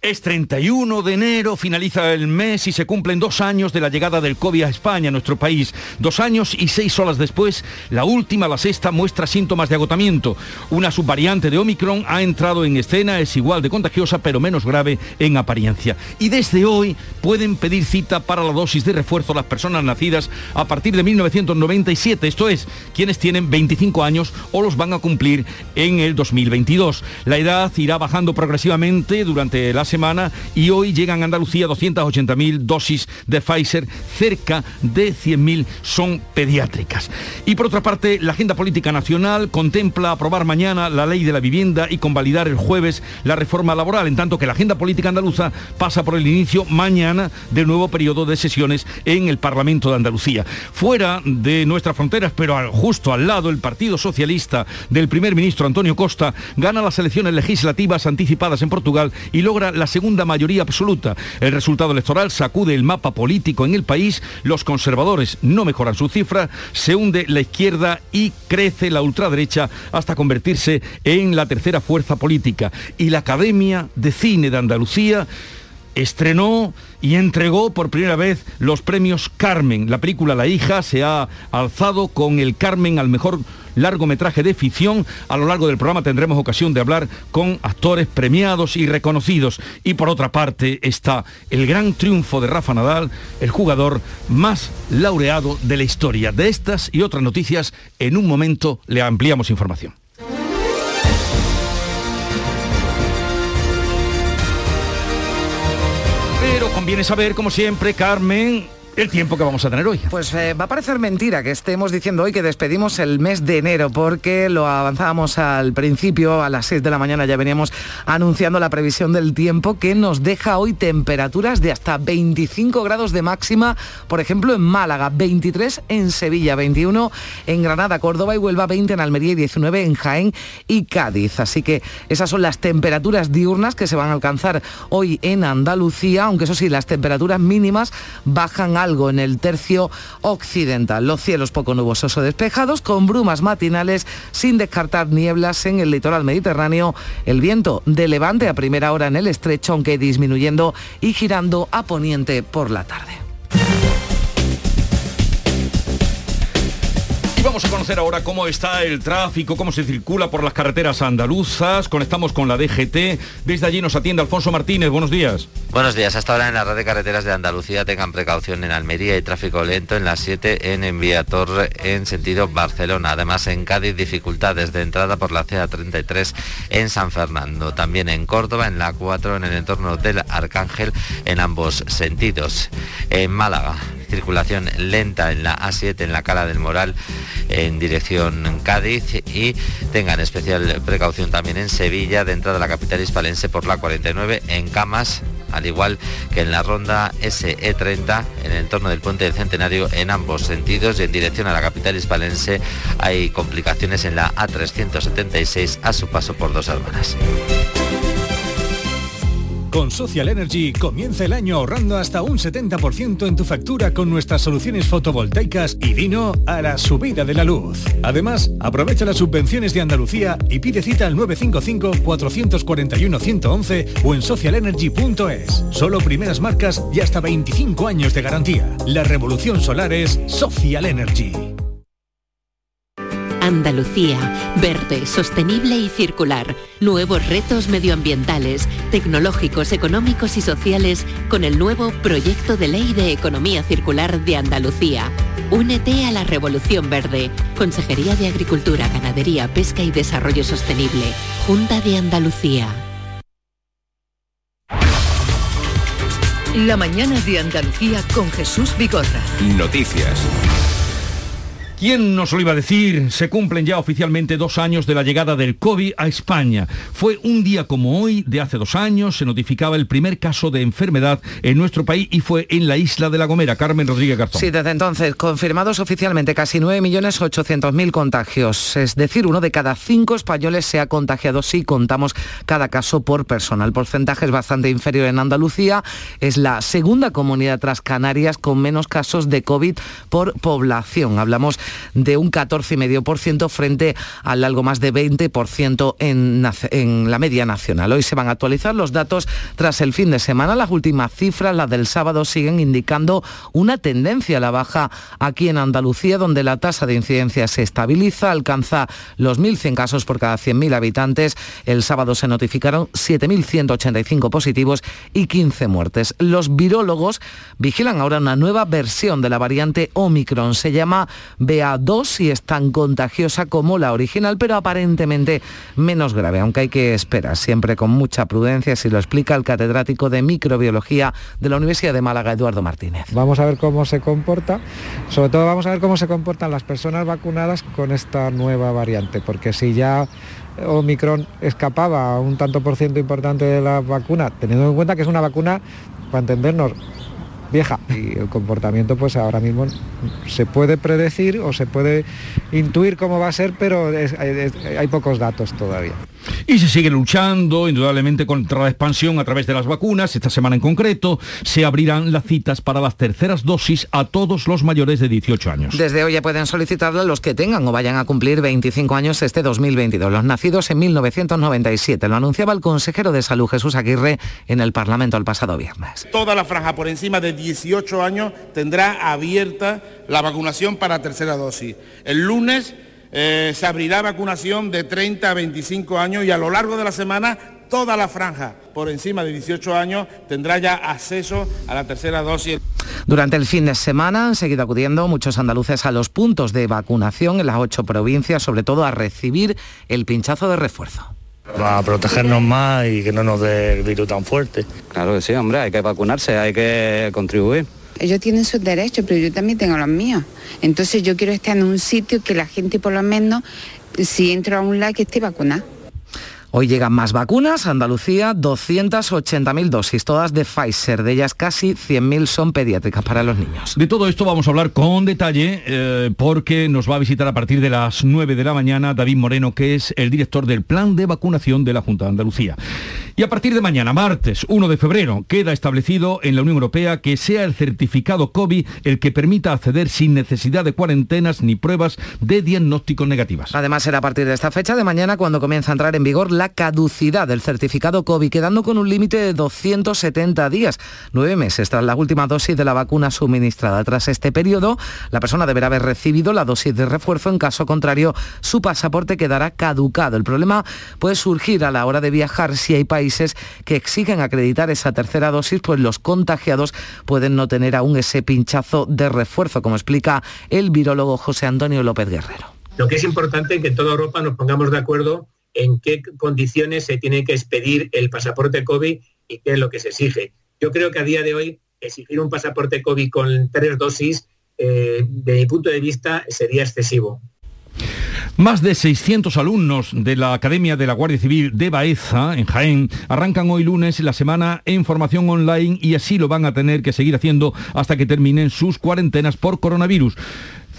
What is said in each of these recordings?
es 31 de enero, finaliza el mes y se cumplen dos años de la llegada del COVID a España, a nuestro país. Dos años y seis horas después, la última, la sexta, muestra síntomas de agotamiento. Una subvariante de Omicron ha entrado en escena, es igual de contagiosa, pero menos grave en apariencia. Y desde hoy pueden pedir cita para la dosis de refuerzo las personas nacidas a partir de 1997, esto es, quienes tienen 25 años o los van a cumplir en el 2022. La edad irá bajando progresivamente durante las semana y hoy llegan a Andalucía 280.000 dosis de Pfizer, cerca de 100.000 son pediátricas. Y por otra parte, la agenda política nacional contempla aprobar mañana la ley de la vivienda y convalidar el jueves la reforma laboral, en tanto que la agenda política andaluza pasa por el inicio mañana del nuevo periodo de sesiones en el Parlamento de Andalucía. Fuera de nuestras fronteras, pero justo al lado, el Partido Socialista del primer ministro Antonio Costa gana las elecciones legislativas anticipadas en Portugal y logra la segunda mayoría absoluta. El resultado electoral sacude el mapa político en el país, los conservadores no mejoran su cifra, se hunde la izquierda y crece la ultraderecha hasta convertirse en la tercera fuerza política. Y la Academia de Cine de Andalucía estrenó y entregó por primera vez los premios Carmen. La película La hija se ha alzado con el Carmen al mejor largometraje de ficción. A lo largo del programa tendremos ocasión de hablar con actores premiados y reconocidos. Y por otra parte está el gran triunfo de Rafa Nadal, el jugador más laureado de la historia. De estas y otras noticias, en un momento le ampliamos información. Conviene saber, como siempre, Carmen, el tiempo que vamos a tener hoy. Pues eh, va a parecer mentira que estemos diciendo hoy que despedimos el mes de enero, porque lo avanzábamos al principio, a las 6 de la mañana ya veníamos anunciando la previsión del tiempo que nos deja hoy temperaturas de hasta 25 grados de máxima, por ejemplo en Málaga, 23 en Sevilla, 21 en Granada, Córdoba y Huelva, 20 en Almería y 19 en Jaén y Cádiz. Así que esas son las temperaturas diurnas que se van a alcanzar hoy en Andalucía, aunque eso sí, las temperaturas mínimas bajan a algo en el tercio occidental. Los cielos poco nubosos o despejados, con brumas matinales, sin descartar nieblas en el litoral mediterráneo. El viento de levante a primera hora en el estrecho, aunque disminuyendo y girando a poniente por la tarde. Y vamos a conocer ahora cómo está el tráfico, cómo se circula por las carreteras andaluzas. Conectamos con la DGT. Desde allí nos atiende Alfonso Martínez. Buenos días. Buenos días. Hasta ahora en la red de carreteras de Andalucía tengan precaución en Almería y tráfico lento en las 7 en Enviator en sentido Barcelona. Además en Cádiz dificultades de entrada por la CA33 en San Fernando. También en Córdoba en la 4 en el entorno del Arcángel en ambos sentidos. En Málaga circulación lenta en la A7 en la Cala del Moral en dirección Cádiz y tengan especial precaución también en Sevilla de entrada a la capital hispalense por la 49 en Camas al igual que en la ronda SE30 en el entorno del puente del Centenario en ambos sentidos y en dirección a la capital hispalense hay complicaciones en la A376 a su paso por dos hermanas. Con Social Energy comienza el año ahorrando hasta un 70% en tu factura con nuestras soluciones fotovoltaicas y vino a la subida de la luz. Además, aprovecha las subvenciones de Andalucía y pide cita al 955-441-111 o en socialenergy.es. Solo primeras marcas y hasta 25 años de garantía. La revolución solar es Social Energy. Andalucía, verde, sostenible y circular. Nuevos retos medioambientales, tecnológicos, económicos y sociales con el nuevo Proyecto de Ley de Economía Circular de Andalucía. Únete a la Revolución Verde. Consejería de Agricultura, Ganadería, Pesca y Desarrollo Sostenible. Junta de Andalucía. La mañana de Andalucía con Jesús Bigorra. Noticias. ¿Quién nos lo iba a decir? Se cumplen ya oficialmente dos años de la llegada del COVID a España. Fue un día como hoy, de hace dos años, se notificaba el primer caso de enfermedad en nuestro país y fue en la isla de La Gomera. Carmen Rodríguez Garzón. Sí, desde entonces, confirmados oficialmente casi 9.800.000 contagios. Es decir, uno de cada cinco españoles se ha contagiado si contamos cada caso por persona. El porcentaje es bastante inferior en Andalucía. Es la segunda comunidad tras Canarias con menos casos de COVID por población. Hablamos de un 14,5% frente al algo más de 20% en, en la media nacional. Hoy se van a actualizar los datos tras el fin de semana. Las últimas cifras, las del sábado, siguen indicando una tendencia a la baja aquí en Andalucía, donde la tasa de incidencia se estabiliza, alcanza los 1.100 casos por cada 100.000 habitantes. El sábado se notificaron 7.185 positivos y 15 muertes. Los virólogos vigilan ahora una nueva versión de la variante Omicron. Se llama BA2 y es tan contagiosa como la original, pero aparentemente menos grave, aunque hay que esperar siempre con mucha prudencia, si lo explica el catedrático de microbiología de la Universidad de Málaga, Eduardo Martínez. Vamos a ver cómo se comporta, sobre todo vamos a ver cómo se comportan las personas vacunadas con esta nueva variante, porque si ya Omicron escapaba un tanto por ciento importante de la vacuna, teniendo en cuenta que es una vacuna, para entendernos, vieja y el comportamiento pues ahora mismo se puede predecir o se puede intuir cómo va a ser, pero hay pocos datos todavía. Y se sigue luchando indudablemente contra la expansión a través de las vacunas. Esta semana en concreto se abrirán las citas para las terceras dosis a todos los mayores de 18 años. Desde hoy ya pueden solicitarla los que tengan o vayan a cumplir 25 años este 2022, los nacidos en 1997. Lo anunciaba el consejero de Salud Jesús Aguirre en el Parlamento el pasado viernes. Toda la franja por encima de 18 años tendrá abierta la vacunación para tercera dosis. El lunes eh, se abrirá vacunación de 30 a 25 años y a lo largo de la semana toda la franja por encima de 18 años tendrá ya acceso a la tercera dosis. Durante el fin de semana han seguido acudiendo muchos andaluces a los puntos de vacunación en las ocho provincias, sobre todo a recibir el pinchazo de refuerzo. Para protegernos más y que no nos dé el virus tan fuerte. Claro que sí, hombre, hay que vacunarse, hay que contribuir. Ellos tienen sus derechos, pero yo también tengo los míos. Entonces yo quiero estar en un sitio que la gente por lo menos, si entro a un like, esté vacunada. Hoy llegan más vacunas. Andalucía, 280.000 dosis, todas de Pfizer. De ellas casi 100.000 son pediátricas para los niños. De todo esto vamos a hablar con detalle eh, porque nos va a visitar a partir de las 9 de la mañana David Moreno, que es el director del plan de vacunación de la Junta de Andalucía. Y a partir de mañana, martes 1 de febrero, queda establecido en la Unión Europea que sea el certificado COVID el que permita acceder sin necesidad de cuarentenas ni pruebas de diagnóstico negativas. Además, será a partir de esta fecha de mañana cuando comienza a entrar en vigor la caducidad del certificado COVID, quedando con un límite de 270 días, nueve meses tras la última dosis de la vacuna suministrada. Tras este periodo, la persona deberá haber recibido la dosis de refuerzo, en caso contrario, su pasaporte quedará caducado. El problema puede surgir a la hora de viajar si hay países que exigen acreditar esa tercera dosis, pues los contagiados pueden no tener aún ese pinchazo de refuerzo, como explica el virólogo José Antonio López Guerrero. Lo que es importante es que en toda Europa nos pongamos de acuerdo en qué condiciones se tiene que expedir el pasaporte COVID y qué es lo que se exige. Yo creo que a día de hoy exigir un pasaporte COVID con tres dosis, eh, de mi punto de vista, sería excesivo. Más de 600 alumnos de la Academia de la Guardia Civil de Baeza, en Jaén, arrancan hoy lunes la semana en formación online y así lo van a tener que seguir haciendo hasta que terminen sus cuarentenas por coronavirus.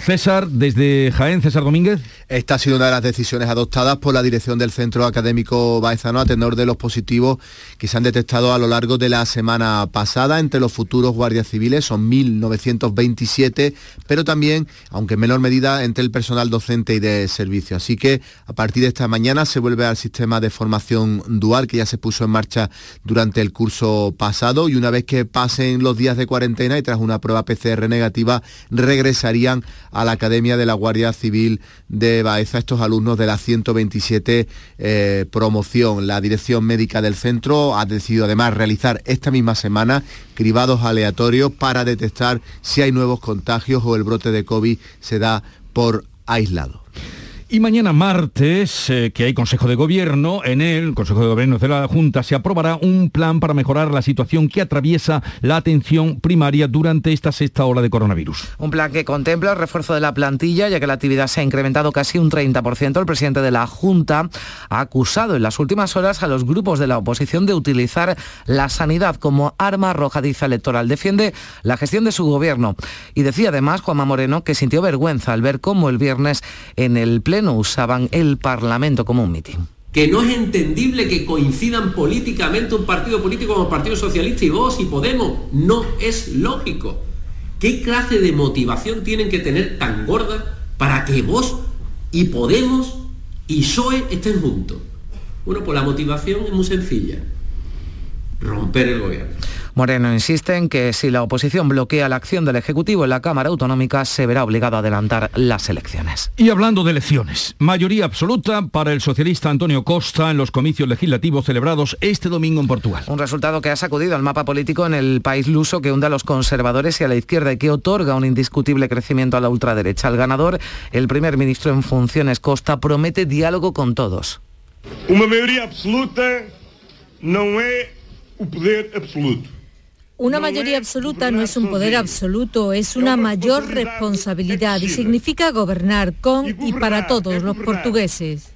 César, desde Jaén, César Domínguez. Esta ha sido una de las decisiones adoptadas por la dirección del Centro Académico Baezano a tenor de los positivos que se han detectado a lo largo de la semana pasada. Entre los futuros guardias civiles son 1.927, pero también, aunque en menor medida, entre el personal docente y de servicio. Así que a partir de esta mañana se vuelve al sistema de formación dual que ya se puso en marcha durante el curso pasado y una vez que pasen los días de cuarentena y tras una prueba PCR negativa, regresarían a la Academia de la Guardia Civil de Baeza, estos alumnos de la 127 eh, promoción. La dirección médica del centro ha decidido además realizar esta misma semana cribados aleatorios para detectar si hay nuevos contagios o el brote de COVID se da por aislado. Y mañana martes, eh, que hay Consejo de Gobierno, en el Consejo de Gobierno de la Junta se aprobará un plan para mejorar la situación que atraviesa la atención primaria durante esta sexta ola de coronavirus. Un plan que contempla el refuerzo de la plantilla, ya que la actividad se ha incrementado casi un 30%. El presidente de la Junta ha acusado en las últimas horas a los grupos de la oposición de utilizar la sanidad como arma arrojadiza electoral. Defiende la gestión de su gobierno. Y decía además Juanma Moreno que sintió vergüenza al ver cómo el viernes en el Pleno no usaban el Parlamento como un mitin que no es entendible que coincidan políticamente un partido político como el Partido Socialista y vos y Podemos. No es lógico. ¿Qué clase de motivación tienen que tener tan gorda para que vos y Podemos y PSOE estén juntos? Bueno, pues la motivación es muy sencilla. Romper el gobierno. Moreno insiste en que si la oposición bloquea la acción del Ejecutivo en la Cámara Autonómica, se verá obligado a adelantar las elecciones. Y hablando de elecciones, mayoría absoluta para el socialista Antonio Costa en los comicios legislativos celebrados este domingo en Portugal. Un resultado que ha sacudido al mapa político en el país luso que hunde a los conservadores y a la izquierda y que otorga un indiscutible crecimiento a la ultraderecha. El ganador, el primer ministro en funciones Costa, promete diálogo con todos. Una mayoría absoluta no es un poder absoluto. Una mayoría absoluta no es un poder absoluto, es una mayor responsabilidad y significa gobernar con y para todos los portugueses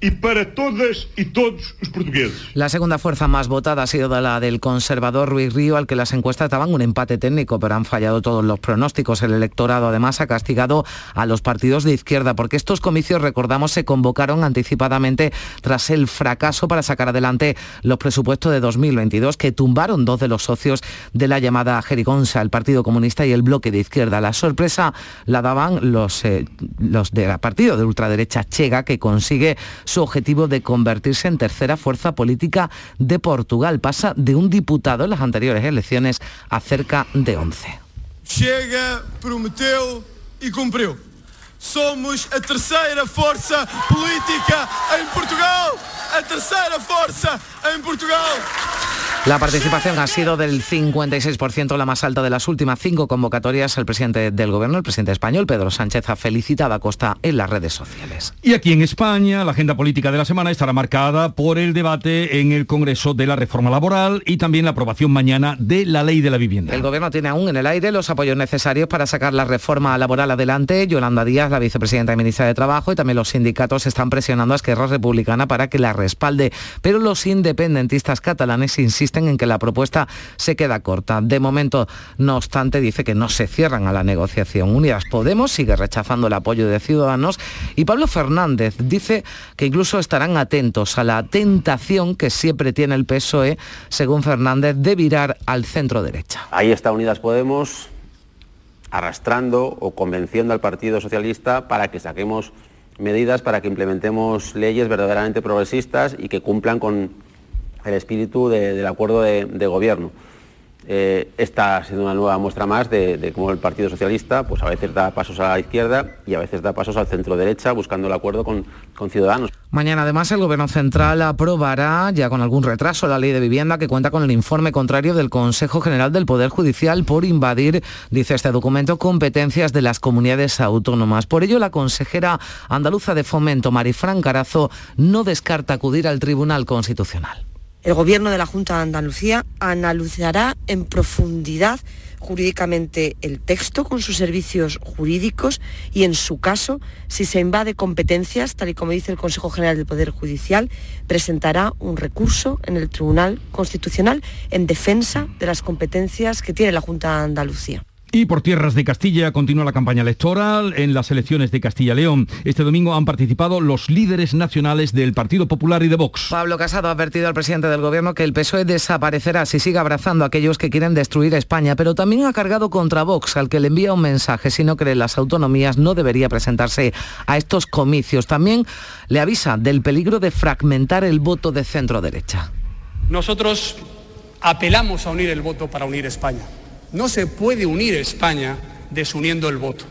y para todas y todos los portugueses. La segunda fuerza más votada ha sido la del conservador Ruiz Río, al que las encuestas daban un empate técnico, pero han fallado todos los pronósticos. El electorado además ha castigado a los partidos de izquierda, porque estos comicios, recordamos, se convocaron anticipadamente tras el fracaso para sacar adelante los presupuestos de 2022, que tumbaron dos de los socios de la llamada Jerigonza, el Partido Comunista y el Bloque de Izquierda. La sorpresa la daban los, eh, los del partido de ultraderecha Chega, que consigue su objetivo de convertirse en tercera fuerza política de Portugal. Pasa de un diputado en las anteriores elecciones a cerca de 11. Chega, prometió y cumplió. Somos la tercera fuerza política en Portugal. La tercera fuerza en Portugal. La participación ha sido del 56%, la más alta de las últimas cinco convocatorias. El presidente del gobierno, el presidente español, Pedro Sánchez, ha felicitado a Costa en las redes sociales. Y aquí en España, la agenda política de la semana estará marcada por el debate en el Congreso de la reforma laboral y también la aprobación mañana de la ley de la vivienda. El gobierno tiene aún en el aire los apoyos necesarios para sacar la reforma laboral adelante. Yolanda Díaz, la vicepresidenta y ministra de Trabajo, y también los sindicatos están presionando a Esquerra Republicana para que la respalde. Pero los independentistas catalanes insisten en que la propuesta se queda corta. De momento, no obstante, dice que no se cierran a la negociación. Unidas Podemos sigue rechazando el apoyo de Ciudadanos y Pablo Fernández dice que incluso estarán atentos a la tentación que siempre tiene el PSOE, según Fernández, de virar al centro derecha. Ahí está Unidas Podemos arrastrando o convenciendo al Partido Socialista para que saquemos medidas para que implementemos leyes verdaderamente progresistas y que cumplan con el espíritu del acuerdo de, gobierno. Eh, esta ha sido una nueva muestra más de, cómo el Partido Socialista pues a veces da pasos a la izquierda y a veces da pasos al centro derecha buscando el acuerdo con, con Ciudadanos. Mañana además el Gobierno Central aprobará ya con algún retraso la ley de vivienda que cuenta con el informe contrario del Consejo General del Poder Judicial por invadir, dice este documento, competencias de las comunidades autónomas. Por ello la consejera andaluza de fomento, Marifran Carazo, no descarta acudir al Tribunal Constitucional. El Gobierno de la Junta de Andalucía analizará en profundidad jurídicamente el texto con sus servicios jurídicos y en su caso, si se invade competencias, tal y como dice el Consejo General del Poder Judicial, presentará un recurso en el Tribunal Constitucional en defensa de las competencias que tiene la Junta de Andalucía. Y por tierras de Castilla continúa la campaña electoral en las elecciones de Castilla-León. Este domingo han participado los líderes nacionales del Partido Popular y de Vox. Pablo Casado ha advertido al presidente del gobierno que el PSOE desaparecerá si sigue abrazando a aquellos que quieren destruir España, pero también ha cargado contra Vox, al que le envía un mensaje. Si no cree las autonomías, no debería presentarse a estos comicios. También le avisa del peligro de fragmentar el voto de centro derecha. Nosotros apelamos a unir el voto para unir España. No se puede unir España desuniendo el voto.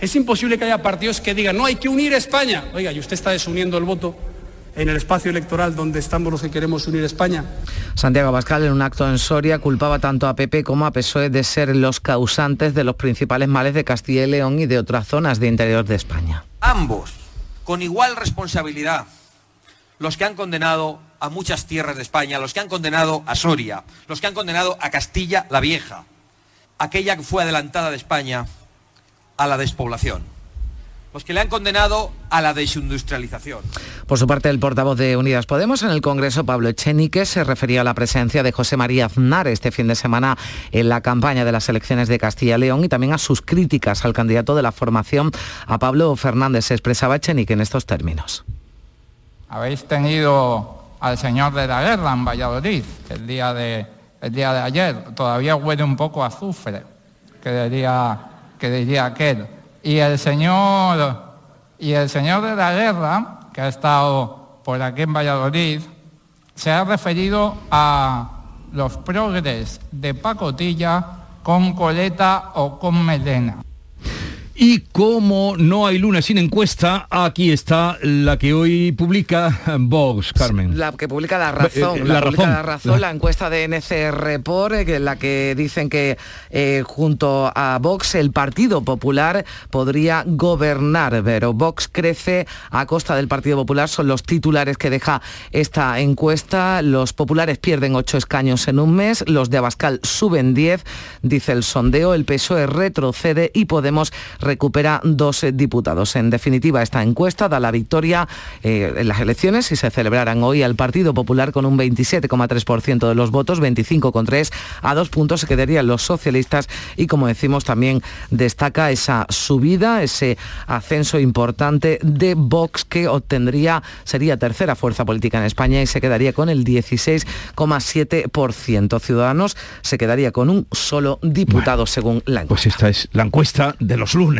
Es imposible que haya partidos que digan, no, hay que unir España. Oiga, y usted está desuniendo el voto en el espacio electoral donde estamos los que queremos unir España. Santiago Pascal, en un acto en Soria, culpaba tanto a PP como a PSOE de ser los causantes de los principales males de Castilla y León y de otras zonas de interior de España. Ambos con igual responsabilidad los que han condenado a muchas tierras de España, los que han condenado a Soria, los que han condenado a Castilla la Vieja, aquella que fue adelantada de España a la despoblación los que le han condenado a la desindustrialización. Por su parte, el portavoz de Unidas Podemos en el Congreso, Pablo Echenique, se refería a la presencia de José María Aznar este fin de semana en la campaña de las elecciones de Castilla y León y también a sus críticas al candidato de la formación, a Pablo Fernández. Se expresaba Echenique en estos términos. Habéis tenido al señor de la guerra en Valladolid el día de, el día de ayer. Todavía huele un poco a azufre, que diría, que diría aquel y el señor, y el señor de la guerra, que ha estado por aquí en Valladolid, se ha referido a los progres de pacotilla con coleta o con melena. Y como no hay luna sin encuesta, aquí está la que hoy publica Vox, Carmen. La que publica La Razón. Eh, la, la publica razón. la, razón la encuesta de NCR Report, eh, que en la que dicen que eh, junto a Vox el Partido Popular podría gobernar, pero Vox crece a costa del Partido Popular, son los titulares que deja esta encuesta. Los populares pierden ocho escaños en un mes, los de Abascal suben 10, dice el sondeo, el PSOE retrocede y Podemos recupera dos diputados. En definitiva, esta encuesta da la victoria eh, en las elecciones, si se celebraran hoy, al Partido Popular con un 27,3% de los votos, 25,3 a dos puntos se quedarían los socialistas y, como decimos, también destaca esa subida, ese ascenso importante de Vox que obtendría, sería tercera fuerza política en España y se quedaría con el 16,7%. Ciudadanos se quedaría con un solo diputado según la encuesta. Pues esta es la encuesta de los lunes,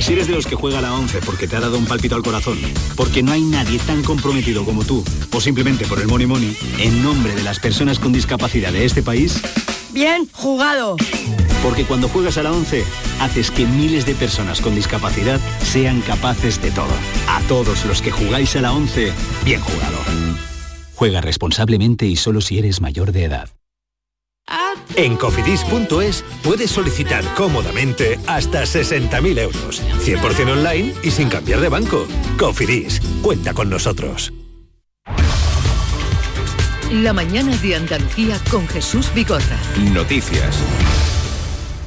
Si eres de los que juega la 11 porque te ha dado un palpito al corazón, porque no hay nadie tan comprometido como tú, o simplemente por el money money, en nombre de las personas con discapacidad de este país, Bien jugado. porque cuando juegas a la 11, haces que miles de personas con discapacidad sean capaces de todo. A todos los que jugáis a la 11, bien jugado. Juega responsablemente y solo si eres mayor de edad. En cofidis.es puedes solicitar cómodamente hasta 60.000 euros. 100% online y sin cambiar de banco. Cofidis, cuenta con nosotros. La mañana de Andalucía con Jesús Vigorra. Noticias.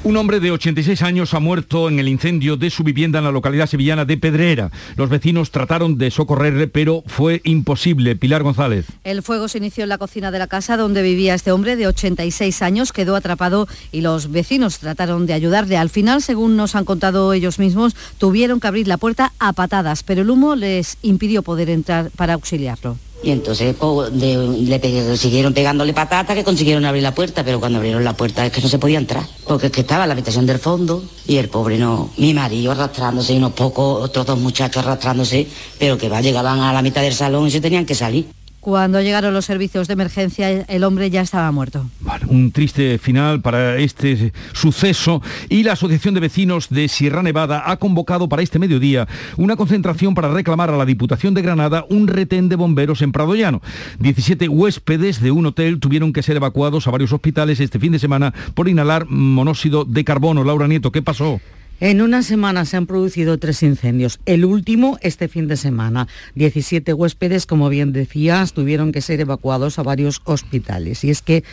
Un hombre de 86 años ha muerto en el incendio de su vivienda en la localidad sevillana de Pedrera. Los vecinos trataron de socorrerle, pero fue imposible. Pilar González. El fuego se inició en la cocina de la casa donde vivía este hombre de 86 años, quedó atrapado y los vecinos trataron de ayudarle. Al final, según nos han contado ellos mismos, tuvieron que abrir la puerta a patadas, pero el humo les impidió poder entrar para auxiliarlo. Y entonces pues, le siguieron pegándole patatas que consiguieron abrir la puerta, pero cuando abrieron la puerta es que no se podía entrar, porque es que estaba en la habitación del fondo y el pobre no, mi marido arrastrándose y unos pocos, otros dos muchachos arrastrándose, pero que va, llegaban a la mitad del salón y se tenían que salir. Cuando llegaron los servicios de emergencia, el hombre ya estaba muerto. Un triste final para este suceso y la Asociación de Vecinos de Sierra Nevada ha convocado para este mediodía una concentración para reclamar a la Diputación de Granada un retén de bomberos en Prado Llano. 17 huéspedes de un hotel tuvieron que ser evacuados a varios hospitales este fin de semana por inhalar monóxido de carbono. Laura Nieto, ¿qué pasó? En una semana se han producido tres incendios, el último este fin de semana. 17 huéspedes, como bien decías, tuvieron que ser evacuados a varios hospitales. Y es que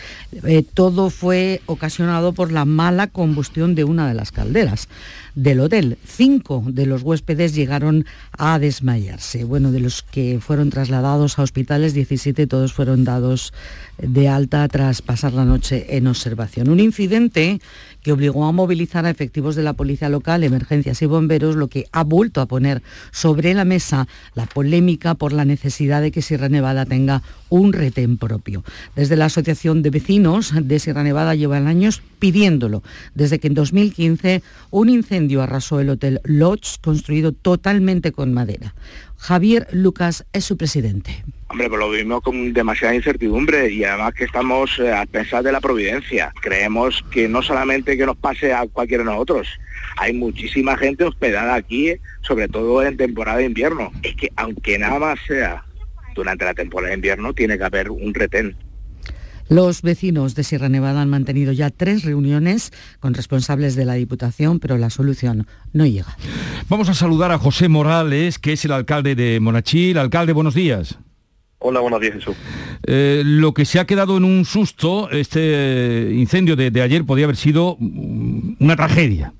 eh, todo fue ocasionado por la mala combustión de una de las calderas del hotel. Cinco de los huéspedes llegaron a desmayarse. Bueno, de los que fueron trasladados a hospitales, 17 todos fueron dados de alta tras pasar la noche en observación. Un incidente que obligó a movilizar a efectivos de la policía local, emergencias y bomberos, lo que ha vuelto a poner sobre la mesa la polémica por la necesidad de que Sierra Nevada tenga un retén propio. Desde la Asociación de Vecinos de Sierra Nevada llevan años pidiéndolo, desde que en 2015 un incendio arrasó el Hotel Lodge, construido totalmente con madera. Javier Lucas es su presidente. Hombre, pues lo vimos con demasiada incertidumbre y además que estamos eh, a pensar de la providencia. Creemos que no solamente que nos pase a cualquiera de nosotros, hay muchísima gente hospedada aquí, sobre todo en temporada de invierno. Es que aunque nada más sea durante la temporada de invierno, tiene que haber un retén. Los vecinos de Sierra Nevada han mantenido ya tres reuniones con responsables de la Diputación, pero la solución no llega. Vamos a saludar a José Morales, que es el alcalde de Monachil. Alcalde, buenos días. Hola, buenos días, Jesús. Eh, lo que se ha quedado en un susto, este incendio de, ayer podía haber sido una tragedia.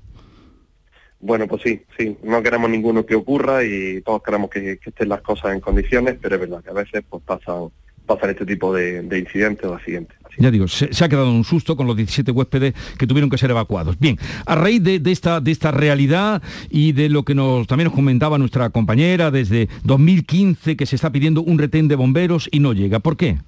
Bueno, pues sí, sí, no queremos ninguno que ocurra y todos queremos que, estén las cosas en condiciones, pero es verdad que a veces pues pasan, pasan este tipo de, incidentes o accidentes. Ya digo, se, ha quedado un susto con los 17 huéspedes que tuvieron que ser evacuados. Bien, a raíz de, esta, de esta realidad y de lo que nos, también nos comentaba nuestra compañera desde 2015 que se está pidiendo un retén de bomberos y no llega. ¿Por qué?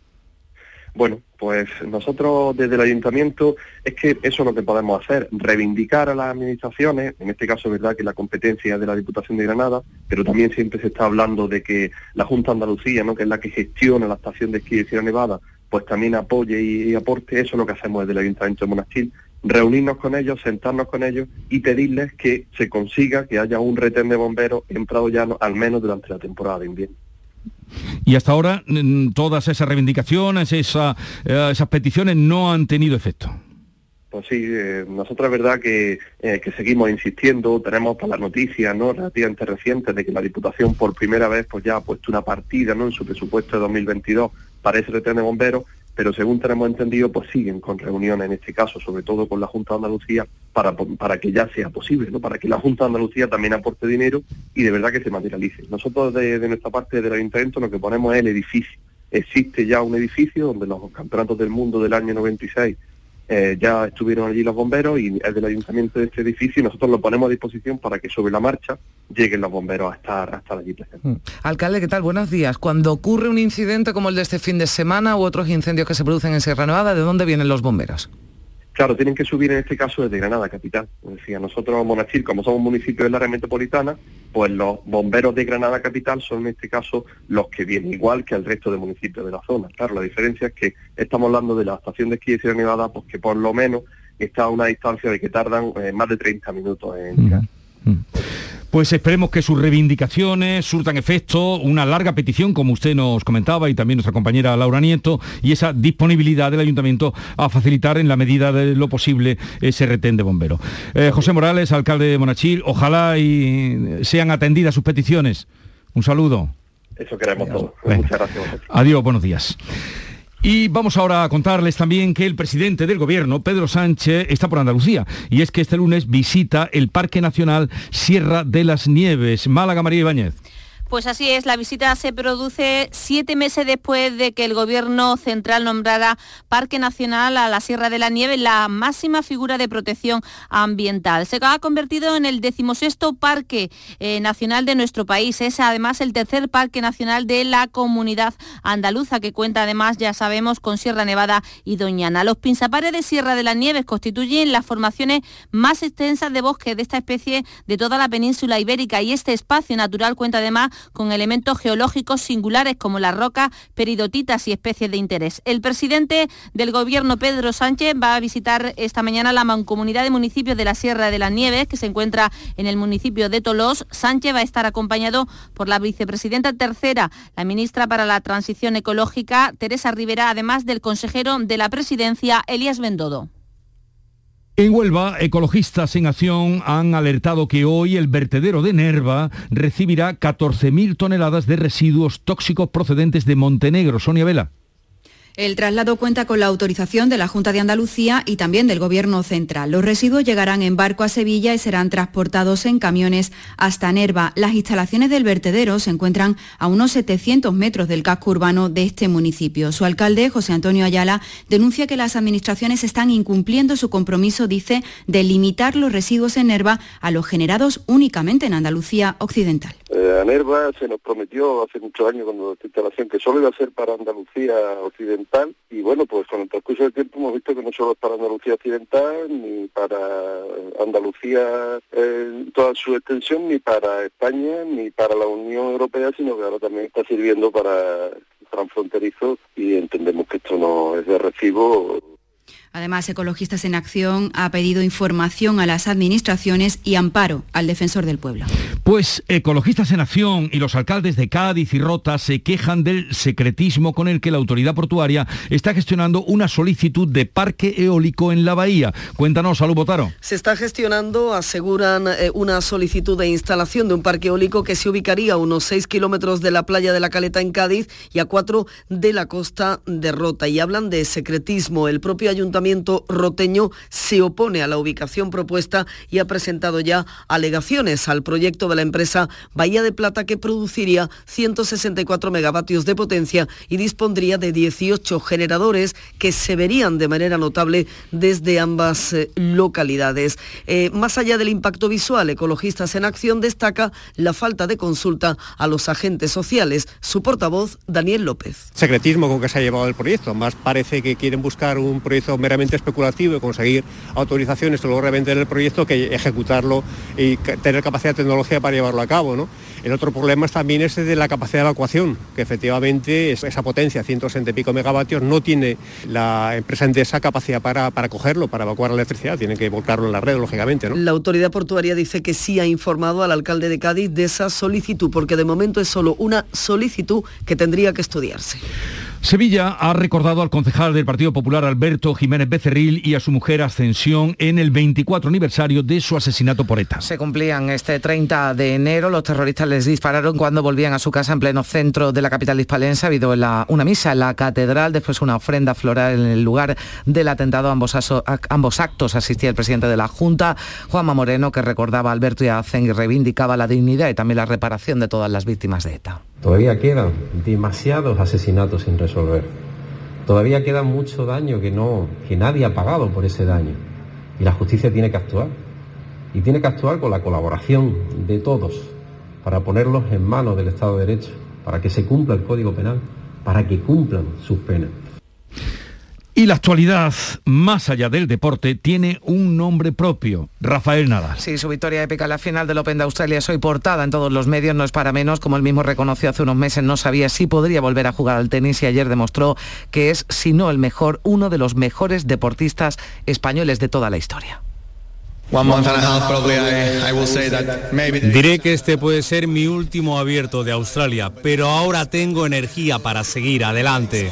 Bueno, pues nosotros desde el ayuntamiento es que eso es lo que podemos hacer, reivindicar a las administraciones, en este caso es verdad que la competencia de la Diputación de Granada, pero también siempre se está hablando de que la Junta Andalucía, ¿no? que es la que gestiona la estación de esquí de Sierra Nevada, pues también apoye y, aporte, eso es lo que hacemos desde el Ayuntamiento de Monastil, reunirnos con ellos, sentarnos con ellos y pedirles que se consiga que haya un retén de bomberos en Prado Llano, al menos durante la temporada de invierno. Y hasta ahora mm, todas esas reivindicaciones, eh, esas peticiones no han tenido efecto. Pues sí, eh, nosotros es verdad que, eh, que, seguimos insistiendo, tenemos para las noticias ¿no? relativamente recientes de que la Diputación por primera vez pues ya ha puesto una partida ¿no? en su presupuesto de 2022 para ese retén de bomberos, pero según tenemos entendido, pues siguen con reuniones en este caso, sobre todo con la Junta de Andalucía, para, para que ya sea posible, ¿no? para que la Junta de Andalucía también aporte dinero y de verdad que se materialice. Nosotros de, de nuestra parte del Ayuntamiento lo que ponemos es el edificio. Existe ya un edificio donde los campeonatos del mundo del año 96 eh, ya estuvieron allí los bomberos y es del ayuntamiento de este edificio y nosotros lo ponemos a disposición para que sobre la marcha lleguen los bomberos a estar, a estar allí presentes. Mm. Alcalde, ¿qué tal? Buenos días. Cuando ocurre un incidente como el de este fin de semana u otros incendios que se producen en Sierra Nevada, ¿de dónde vienen los bomberos? Claro, tienen que subir en este caso desde Granada, capital. decía, nosotros, Monachil, como somos municipio del área metropolitana, pues los bomberos de Granada capital son en este caso los que vienen igual que el resto de municipios de la zona. Claro, la diferencia es que estamos hablando de la estación de esquí de Sierra Nevada, pues que por lo menos está a una distancia de que tardan eh, más de 30 minutos en llegar. Pues esperemos que sus reivindicaciones surtan efecto, una larga petición, como usted nos comentaba, y también nuestra compañera Laura Nieto, y esa disponibilidad del ayuntamiento a facilitar en la medida de lo posible ese retén de bomberos. Eh, José Morales, alcalde de Monachil, ojalá y sean atendidas sus peticiones. Un saludo. Eso queremos todos. Muchas gracias. Adiós, buenos días. Y vamos ahora a contarles también que el presidente del gobierno, Pedro Sánchez, está por Andalucía. Y es que este lunes visita el Parque Nacional Sierra de las Nieves. Málaga, María Ibáñez. Pues así es, la visita se produce siete meses después de que el Gobierno central nombrara Parque Nacional a la Sierra de la Nieve la máxima figura de protección ambiental. Se ha convertido en el decimosexto Parque eh, Nacional de nuestro país. Es además el tercer Parque Nacional de la Comunidad Andaluza, que cuenta además, ya sabemos, con Sierra Nevada y Doñana. Los pinzapares de Sierra de las Nieves constituyen las formaciones más extensas de bosque de esta especie de toda la península ibérica y este espacio natural cuenta además con elementos geológicos singulares como las rocas, peridotitas y especies de interés. El presidente del Gobierno, Pedro Sánchez, va a visitar esta mañana la mancomunidad de municipios de la Sierra de las Nieves, que se encuentra en el municipio de Tolós. Sánchez va a estar acompañado por la vicepresidenta tercera, la ministra para la Transición Ecológica, Teresa Rivera, además del consejero de la presidencia, Elías Bendodo. En Huelva, ecologistas en acción han alertado que hoy el vertedero de Nerva recibirá 14.000 toneladas de residuos tóxicos procedentes de Montenegro. Sonia Vela. El traslado cuenta con la autorización de la Junta de Andalucía y también del Gobierno central. Los residuos llegarán en barco a Sevilla y serán transportados en camiones hasta Nerva. Las instalaciones del vertedero se encuentran a unos 700 metros del casco urbano de este municipio. Su alcalde, José Antonio Ayala, denuncia que las administraciones están incumpliendo su compromiso, dice, de limitar los residuos en Nerva a los generados únicamente en Andalucía Occidental. Eh, a Nerva se nos prometió hace muchos años cuando esta instalación que solo iba a ser para Andalucía Occidental y bueno, pues con el transcurso del tiempo hemos visto que no solo es para Andalucía Occidental ni para Andalucía en toda su extensión, ni para España, ni para la Unión Europea, sino que ahora también está sirviendo para transfronterizo y entendemos que esto no es de recibo Además, Ecologistas en Acción ha pedido información a las administraciones y amparo al defensor del pueblo. Pues Ecologistas en Acción y los alcaldes de Cádiz y Rota se quejan del secretismo con el que la autoridad portuaria está gestionando una solicitud de parque eólico en la bahía. Cuéntanos, Salud Botaro. Se está gestionando, aseguran, eh, una solicitud de instalación de un parque eólico que se ubicaría a unos 6 kilómetros de la playa de la Caleta en Cádiz y a 4 de la costa de Rota. Y hablan de secretismo. El propio ayuntamiento roteño se opone a la ubicación propuesta y ha presentado ya alegaciones al proyecto la empresa Bahía de Plata que produciría 164 megavatios de potencia y dispondría de 18 generadores que se verían de manera notable desde ambas eh, localidades. Eh, más allá del impacto visual, Ecologistas en Acción destaca la falta de consulta a los agentes sociales. Su portavoz, Daniel López. Secretismo con que se ha llevado el proyecto. Más parece que quieren buscar un proyecto especulativo y conseguir autorizaciones o luego revender el proyecto que ejecutarlo y tener capacidad de tecnología para llevarlo a cabo. ¿no? El otro problema también es de la capacidad de evacuación, que efectivamente esa potencia, 160 y pico megavatios, no tiene la empresa esa capacidad para, para cogerlo, para evacuar la electricidad, tiene que volcarlo en la red, lógicamente. ¿no? La autoridad portuaria dice que sí ha informado al alcalde de Cádiz de esa solicitud, porque de momento es solo una solicitud que tendría que estudiarse. Sevilla ha recordado al concejal del Partido Popular Alberto Jiménez Becerril y a su mujer Ascensión en el 24 aniversario de su asesinato por ETA. Se cumplían este 30 de enero, los terroristas les dispararon cuando volvían a su casa en pleno centro de la capital hispalense. Ha habido una misa en la catedral, después una ofrenda floral en el lugar del atentado. Ambos, ambos actos asistía el presidente de la Junta, Juanma Moreno, que recordaba a Alberto y a Zen y reivindicaba la dignidad y también la reparación de todas las víctimas de ETA. Todavía quedan demasiados asesinatos sin resolver. Todavía queda mucho daño que, no, que nadie ha pagado por ese daño. Y la justicia tiene que actuar. Y tiene que actuar con la colaboración de todos para ponerlos en manos del Estado de Derecho, para que se cumpla el Código Penal, para que cumplan sus penas. Y la actualidad, más allá del deporte, tiene un nombre propio, Rafael Nadal. Sí, su victoria épica en la final del Open de Australia es hoy portada en todos los medios, no es para menos, como él mismo reconoció hace unos meses, no sabía si podría volver a jugar al tenis y ayer demostró que es, si no el mejor, uno de los mejores deportistas españoles de toda la historia. Diré que este puede ser mi último abierto de Australia, pero ahora tengo energía para seguir adelante.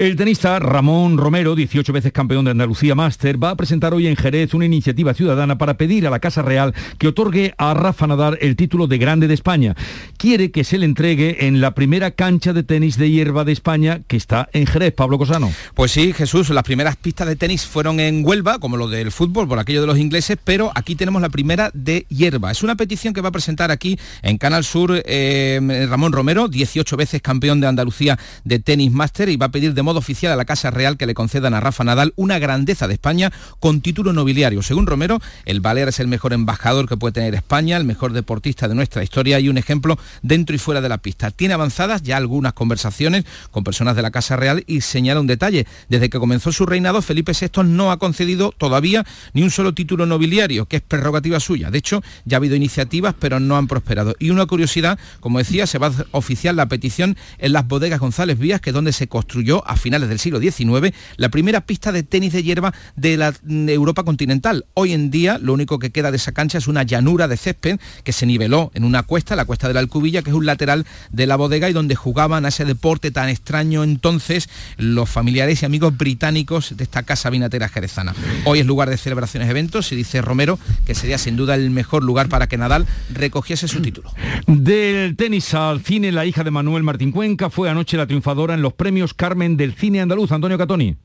El tenista Ramón Romero, 18 veces campeón de Andalucía Máster, va a presentar hoy en Jerez una iniciativa ciudadana para pedir a la Casa Real que otorgue a Rafa Nadal el título de Grande de España. Quiere que se le entregue en la primera cancha de tenis de hierba de España que está en Jerez. Pablo Cosano. Pues sí, Jesús, las primeras pistas de tenis fueron en Huelva, como lo del fútbol, por aquello de los ingleses, pero aquí tenemos la primera de hierba. Es una petición que va a presentar aquí en Canal Sur eh, Ramón Romero, 18 veces campeón de Andalucía de tenis máster y va a pedir de oficial a la Casa Real que le concedan a Rafa Nadal una grandeza de España con título nobiliario. Según Romero, el Balear es el mejor embajador que puede tener España, el mejor deportista de nuestra historia y un ejemplo dentro y fuera de la pista. Tiene avanzadas ya algunas conversaciones con personas de la Casa Real y señala un detalle. Desde que comenzó su reinado, Felipe VI no ha concedido todavía ni un solo título nobiliario, que es prerrogativa suya. De hecho, ya ha habido iniciativas, pero no han prosperado. Y una curiosidad, como decía, se va a oficiar la petición en las bodegas González Vías, que es donde se construyó a finales del siglo XIX, la primera pista de tenis de hierba de la Europa continental. Hoy en día lo único que queda de esa cancha es una llanura de césped que se niveló en una cuesta, la cuesta de la Alcubilla, que es un lateral de la bodega y donde jugaban a ese deporte tan extraño entonces los familiares y amigos británicos de esta casa vinatera jerezana. Hoy es lugar de celebraciones eventos y dice Romero que sería sin duda el mejor lugar para que Nadal recogiese su título. Del tenis al cine, la hija de Manuel Martín Cuenca fue anoche la triunfadora en los premios Carmen del Cine andaluz, Antonio Catoni.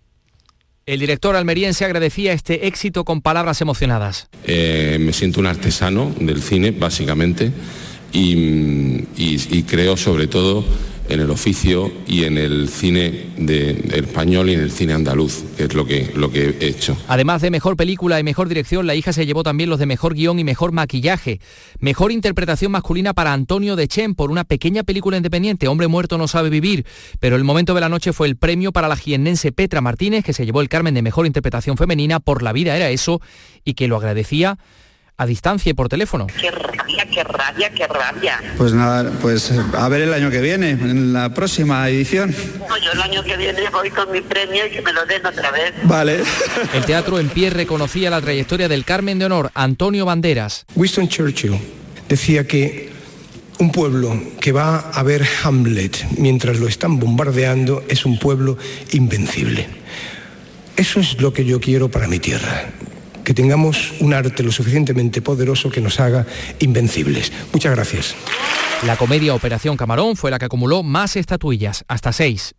El director almeriense agradecía este éxito con palabras emocionadas. Eh, me siento un artesano del cine, básicamente, y, creo sobre todo en el oficio y en el cine de, español y en el cine andaluz, que es lo que, lo que he hecho. Además de mejor película y mejor dirección, la hija se llevó también los de mejor guion y mejor maquillaje. Mejor interpretación masculina para Antonio de Chen por una pequeña película independiente, Hombre muerto no sabe vivir. Pero el momento de la noche fue el premio para la jiennense Petra Martínez, que se llevó el Carmen de mejor interpretación femenina por La vida era eso y que lo agradecía a distancia y por teléfono. Qué rabia, qué rabia, qué rabia. Pues nada, pues a ver el año que viene, en la próxima edición. No, yo el año que viene voy con mi premio y que me lo den otra vez. Vale. El teatro en pie reconocía la trayectoria del Carmen de Honor, Antonio Banderas. Winston Churchill decía que un pueblo que va a ver Hamlet mientras lo están bombardeando es un pueblo invencible. Eso es lo que yo quiero para mi tierra que tengamos un arte lo suficientemente poderoso que nos haga invencibles. Muchas gracias. La comedia Operación Camarón fue la que acumuló más estatuillas, hasta seis.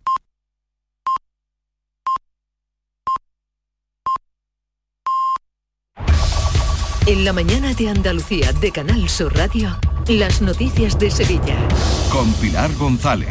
En la mañana de Andalucía de Canal Sur Radio, las noticias de Sevilla. Con Pilar González.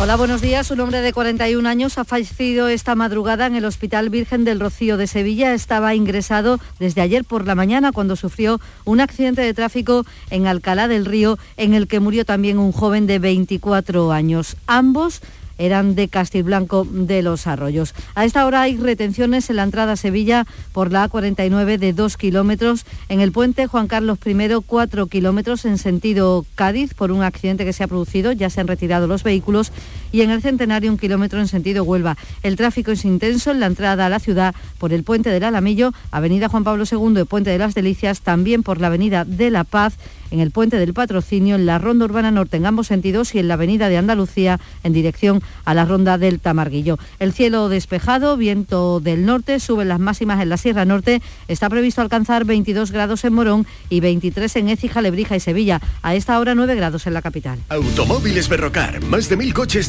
Hola, buenos días. Un hombre de 41 años ha fallecido esta madrugada en el Hospital Virgen del Rocío de Sevilla. Estaba ingresado desde ayer por la mañana cuando sufrió un accidente de tráfico en Alcalá del Río en el que murió también un joven de 24 años. Ambos eran de Castilblanco de los Arroyos. A esta hora hay retenciones en la entrada a Sevilla por la A49 de 2 kilómetros, en el puente Juan Carlos I 4 kilómetros en sentido Cádiz por un accidente que se ha producido, ya se han retirado los vehículos, y en el Centenario un kilómetro en sentido Huelva. El tráfico es intenso en la entrada a la ciudad por el puente del Alamillo, Avenida Juan Pablo II y Puente de las Delicias, también por la Avenida de la Paz en el puente del Patrocinio, en la Ronda Urbana Norte en ambos sentidos y en la Avenida de Andalucía en dirección a la Ronda del Tamarguillo. El cielo despejado, viento del norte, suben las máximas en la Sierra Norte. Está previsto alcanzar 22 grados en Morón y 23 en Écija, Lebrija y Sevilla. A esta hora 9 grados en la capital. Automóviles Berrocar, más de mil coches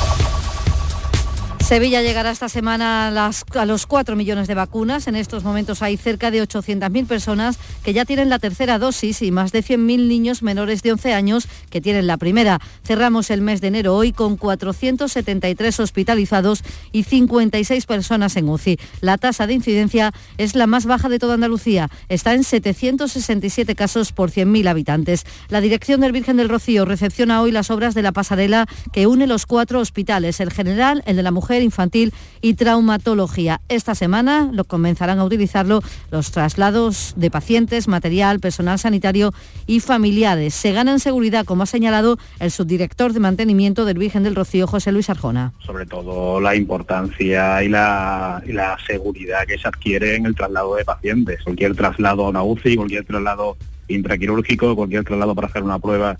Sevilla llegará esta semana a, los 4 millones de vacunas. En estos momentos hay cerca de 800.000 personas que ya tienen la tercera dosis y más de 100.000 niños menores de 11 años que tienen la primera. Cerramos el mes de enero hoy con 473 hospitalizados y 56 personas en UCI. La tasa de incidencia es la más baja de toda Andalucía. Está en 767 casos por 100.000 habitantes. La Dirección del Virgen del Rocío recepciona hoy las obras de la pasarela que une los cuatro hospitales, el general, el de la mujer, infantil y traumatología. Esta semana lo comenzarán a utilizarlo los traslados de pacientes, material, personal sanitario y familiares. Se gana en seguridad, como ha señalado el subdirector de mantenimiento del Virgen del Rocío, José Luis Arjona. Sobre todo la importancia y la, y la seguridad que se adquiere en el traslado de pacientes. Cualquier traslado a una UCI, cualquier traslado intraquirúrgico, cualquier traslado para hacer una prueba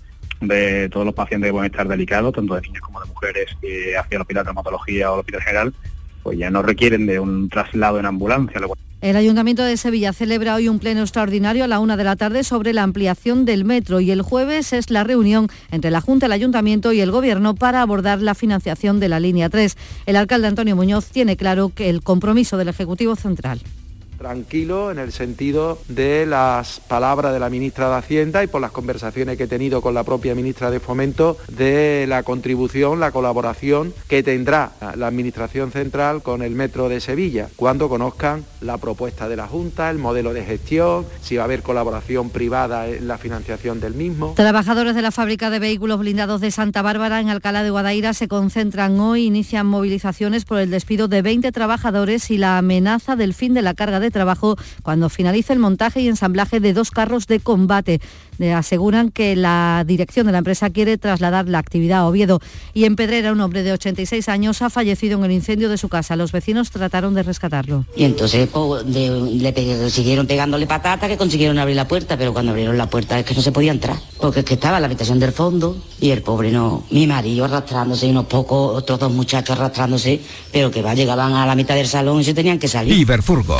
de todos los pacientes que pueden estar delicados, tanto de niños como de mujeres, hacia el hospital de traumatología o el hospital general, pues ya no requieren de un traslado en ambulancia. El Ayuntamiento de Sevilla celebra hoy un pleno extraordinario a la una de la tarde sobre la ampliación del metro y el jueves es la reunión entre la Junta, el Ayuntamiento y el Gobierno para abordar la financiación de la línea 3. El alcalde Antonio Muñoz tiene claro que el compromiso del Ejecutivo Central tranquilo en el sentido de las palabras de la ministra de Hacienda y por las conversaciones que he tenido con la propia ministra de Fomento de la contribución, la colaboración que tendrá la Administración Central con el Metro de Sevilla cuando conozcan la propuesta de la Junta, el modelo de gestión, si va a haber colaboración privada en la financiación del mismo. Trabajadores de la fábrica de vehículos blindados de Santa Bárbara en Alcalá de Guadaira se concentran hoy, inician movilizaciones por el despido de 20 trabajadores y la amenaza del fin de la carga de trabajo cuando finalice el montaje y ensamblaje de dos carros de combate. aseguran que la dirección de la empresa quiere trasladar la actividad a Oviedo. Y en Pedrera, un hombre de 86 años ha fallecido en el incendio de su casa. Los vecinos trataron de rescatarlo. Y entonces pues, de, le siguieron pegándole patata que consiguieron abrir la puerta, pero cuando abrieron la puerta es que no se podía entrar, porque es que estaba en la habitación del fondo y el pobre no, mi marido arrastrándose y unos pocos, otros dos muchachos arrastrándose, pero que va, llegaban a la mitad del salón y se tenían que salir. Iberfurgo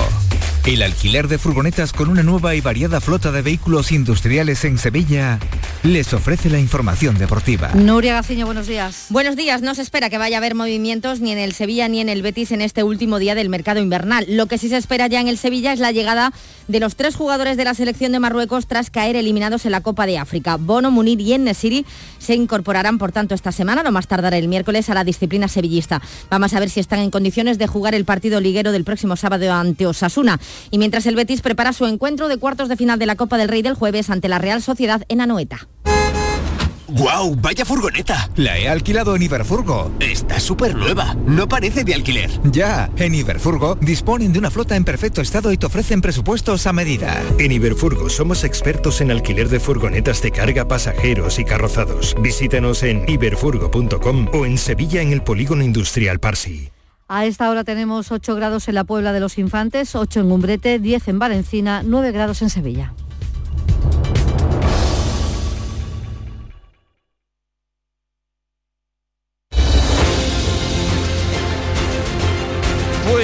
el alquiler de furgonetas con una nueva y variada flota de vehículos industriales en Sevilla, les ofrece la información deportiva. Nuria Gaciño, buenos días. Buenos días. No se espera que vaya a haber movimientos ni en el Sevilla ni en el Betis en este último día del mercado invernal. Lo que sí se espera ya en el Sevilla es la llegada de los tres jugadores de la selección de Marruecos tras caer eliminados en la Copa de África. Bono, Munir y Ennesiri se incorporarán, por tanto, esta semana, lo más tardará el miércoles, a la disciplina sevillista. Vamos a ver si están en condiciones de jugar el partido liguero del próximo sábado ante Osasuna. Y mientras el Betis prepara su encuentro de cuartos de final de la Copa del Rey del jueves ante la Real Sociedad en Anoeta. ¡Guau! ¡Vaya furgoneta! La he alquilado en Iberfurgo. Está súper nueva. No parece de alquiler. Ya, en Iberfurgo disponen de una flota en perfecto estado y te ofrecen presupuestos a medida. En Iberfurgo somos expertos en alquiler de furgonetas de carga, pasajeros y carrozados. Visítanos en iberfurgo.com o en Sevilla en el Polígono Industrial Parsi. A esta hora tenemos 8 grados en la Puebla de los Infantes, 8 en Umbrete, 10 en Valencina, 9 grados en Sevilla.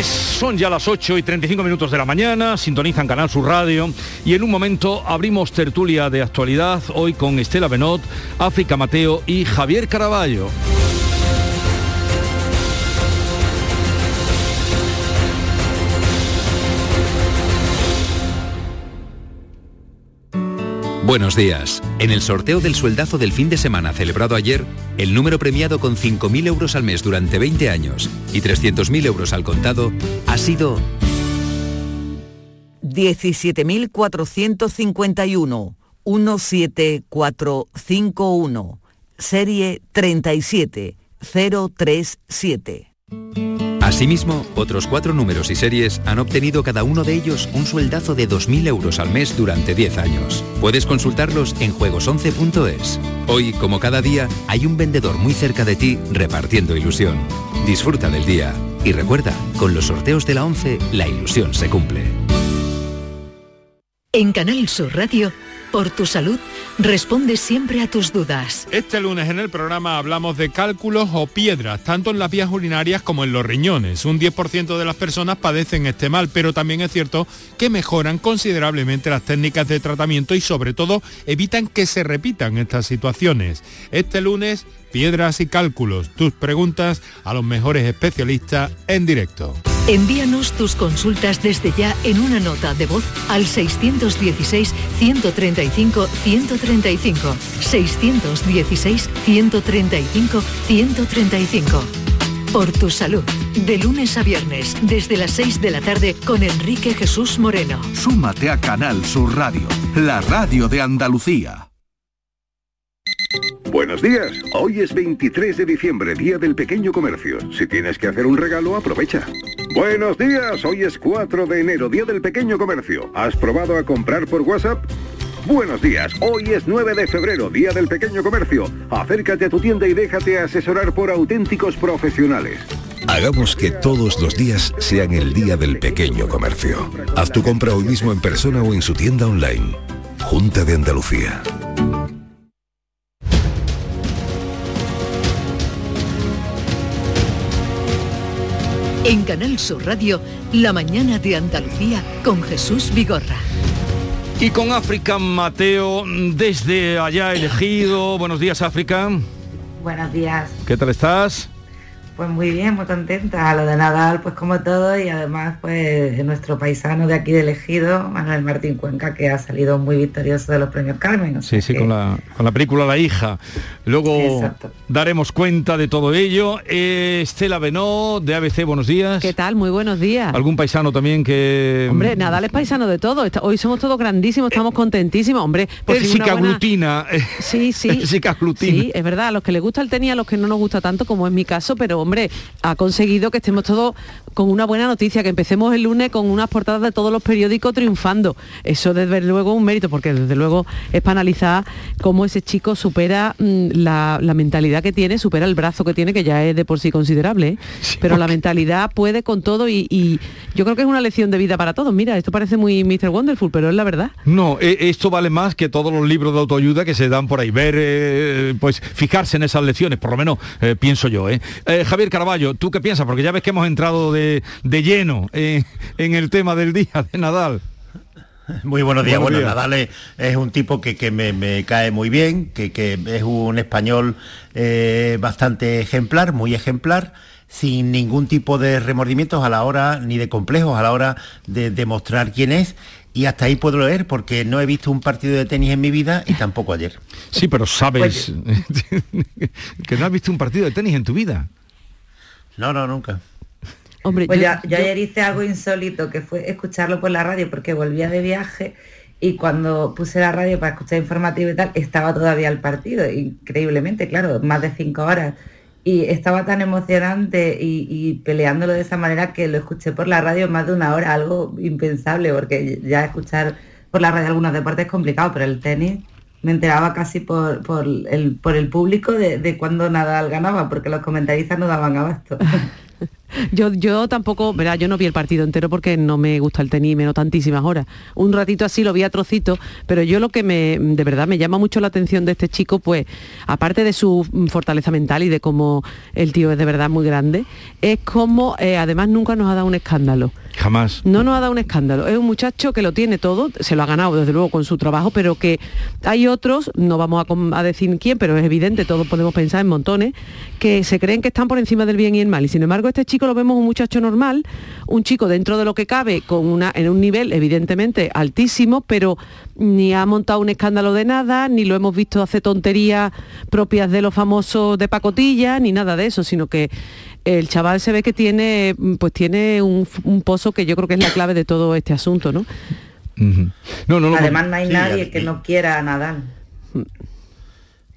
Son ya las 8 y 35 minutos de la mañana, sintonizan Canal Sur Radio y en un momento abrimos tertulia de actualidad hoy con Estela Benot, África Mateo y Javier Caraballo. Buenos días. En el sorteo del sueldazo del fin de semana celebrado ayer, el número premiado con 5.000 euros al mes durante 20 años y 300.000 euros al contado ha sido 17.451 17451 serie 37037. Asimismo, otros cuatro números y series han obtenido cada uno de ellos un sueldazo de 2.000 euros al mes durante 10 años. Puedes consultarlos en juegos11.es. Hoy, como cada día, hay un vendedor muy cerca de ti repartiendo ilusión. Disfruta del día. Y recuerda, con los sorteos de la 11, la ilusión se cumple. En Canal Sur Radio, por tu salud, responde siempre a tus dudas. Este lunes en el programa hablamos de cálculos o piedras, tanto en las vías urinarias como en los riñones. Un 10% de las personas padecen este mal, pero también es cierto que mejoran considerablemente las técnicas de tratamiento y sobre todo evitan que se repitan estas situaciones. Este lunes, piedras y cálculos, tus preguntas a los mejores especialistas en directo. Envíanos tus consultas desde ya en una nota de voz al 616-135-135. 616-135-135. Por tu salud. De lunes a viernes, desde las 6 de la tarde, con Enrique Jesús Moreno. Súmate a Canal Sur Radio, la radio de Andalucía. Buenos días, hoy es 23 de diciembre, Día del Pequeño Comercio. Si tienes que hacer un regalo, aprovecha. Buenos días, hoy es 4 de enero, Día del Pequeño Comercio. ¿Has probado a comprar por WhatsApp? Buenos días, hoy es 9 de febrero, Día del Pequeño Comercio. Acércate a tu tienda y déjate asesorar por auténticos profesionales. Hagamos que todos los días sean el Día del Pequeño Comercio. Haz tu compra hoy mismo en persona o en su tienda online. Junta de Andalucía. En Canal Sur Radio, la mañana de Andalucía con Jesús Vigorra. Y con África Mateo, desde allá elegido. Buenos días, África. Buenos días. ¿Qué tal estás? Pues muy bien, muy contenta. Lo de Nadal, pues como todo, y además, pues nuestro paisano de aquí de elegido, Manuel Martín Cuenca, que ha salido muy victorioso de los premios Carmen. o sea Sí, sí, que- con la, con la película La hija. Luego Exacto. daremos cuenta de todo ello. Eh, Estela Benó, de ABC, buenos días. ¿Qué tal? Muy buenos días. ¿Algún paisano también que... Hombre, Nadal es paisano de todo. Está- Hoy somos todos grandísimos, estamos contentísimos. Hombre, Él fin sí una que buena- aglutina. Sí, sí. él sí que aglutina. Sí, es verdad, a los que les gusta el tenis, a los que no nos gusta tanto, como es mi caso, pero hombre, ha conseguido que estemos todos con una buena noticia, que empecemos el lunes con unas portadas de todos los periódicos triunfando. Eso desde luego un mérito, porque desde luego es para analizar cómo ese chico supera mm, la, la mentalidad que tiene, supera el brazo que tiene, que ya es de por sí considerable, ¿eh? pero la mentalidad puede con todo y, y yo creo que es una lección de vida para todos. Mira, esto parece muy Mr. Wonderful, pero es la verdad. No, eh, esto vale más que todos los libros de autoayuda que se dan por ahí. Ver, eh, pues fijarse en esas lecciones, por lo menos eh, pienso yo. ¿eh? Eh, Javier Caraballo, ¿tú qué piensas? Porque ya ves que hemos entrado de, de, de lleno en, en el tema del día de Nadal. Muy buenos días. Buenos bueno, días. Nadal es, es un tipo que, que me, me cae muy bien, que, que es un español eh, bastante ejemplar, muy ejemplar, sin ningún tipo de remordimientos a la hora, ni de complejos a la hora de demostrar quién es. Y hasta ahí puedo leer porque no he visto un partido de tenis en mi vida y tampoco ayer. Sí, pero sabes que no has visto un partido de tenis en tu vida. No, no, nunca. Hombre, pues yo- ya- yo, ayer hice algo insólito, que fue escucharlo por la radio, porque volvía de viaje y cuando puse la radio para escuchar informativo y tal, estaba todavía el partido, increíblemente, claro, más de cinco horas. Y estaba tan emocionante y, y peleándolo de esa manera que lo escuché por la radio más de una hora, algo impensable, porque ya escuchar por la radio algunos deportes es complicado, pero el tenis me enteraba casi por, por, el, por el público de, de cuando Nadal ganaba, porque los comentaristas no daban abasto. Yo, yo tampoco, verá, yo no vi el partido entero porque no me gusta el tenis, menos tantísimas horas. Un ratito así lo vi a trocitos, pero yo lo que me, de verdad me llama mucho la atención de este chico, pues, aparte de su fortaleza mental y de cómo el tío es de verdad muy grande, es como, eh, además nunca nos ha dado un escándalo. Jamás. No nos ha dado un escándalo. Es un muchacho que lo tiene todo, se lo ha ganado desde luego con su trabajo, pero que hay otros, no vamos a, decir quién, pero es evidente, todos podemos pensar en montones, que se creen que están por encima del bien y el mal. Y sin embargo, este chico lo vemos un muchacho normal, un chico dentro de lo que cabe, con una, en un nivel evidentemente altísimo, pero ni ha montado un escándalo de nada, ni lo hemos visto hacer tonterías propias de los famosos de pacotilla, ni nada de eso, sino que el chaval se ve que tiene pues tiene un, un pozo que yo creo que es la clave de todo este asunto, ¿no? No, no, no. Además no hay Sí, nadie que no quiera a Nadal.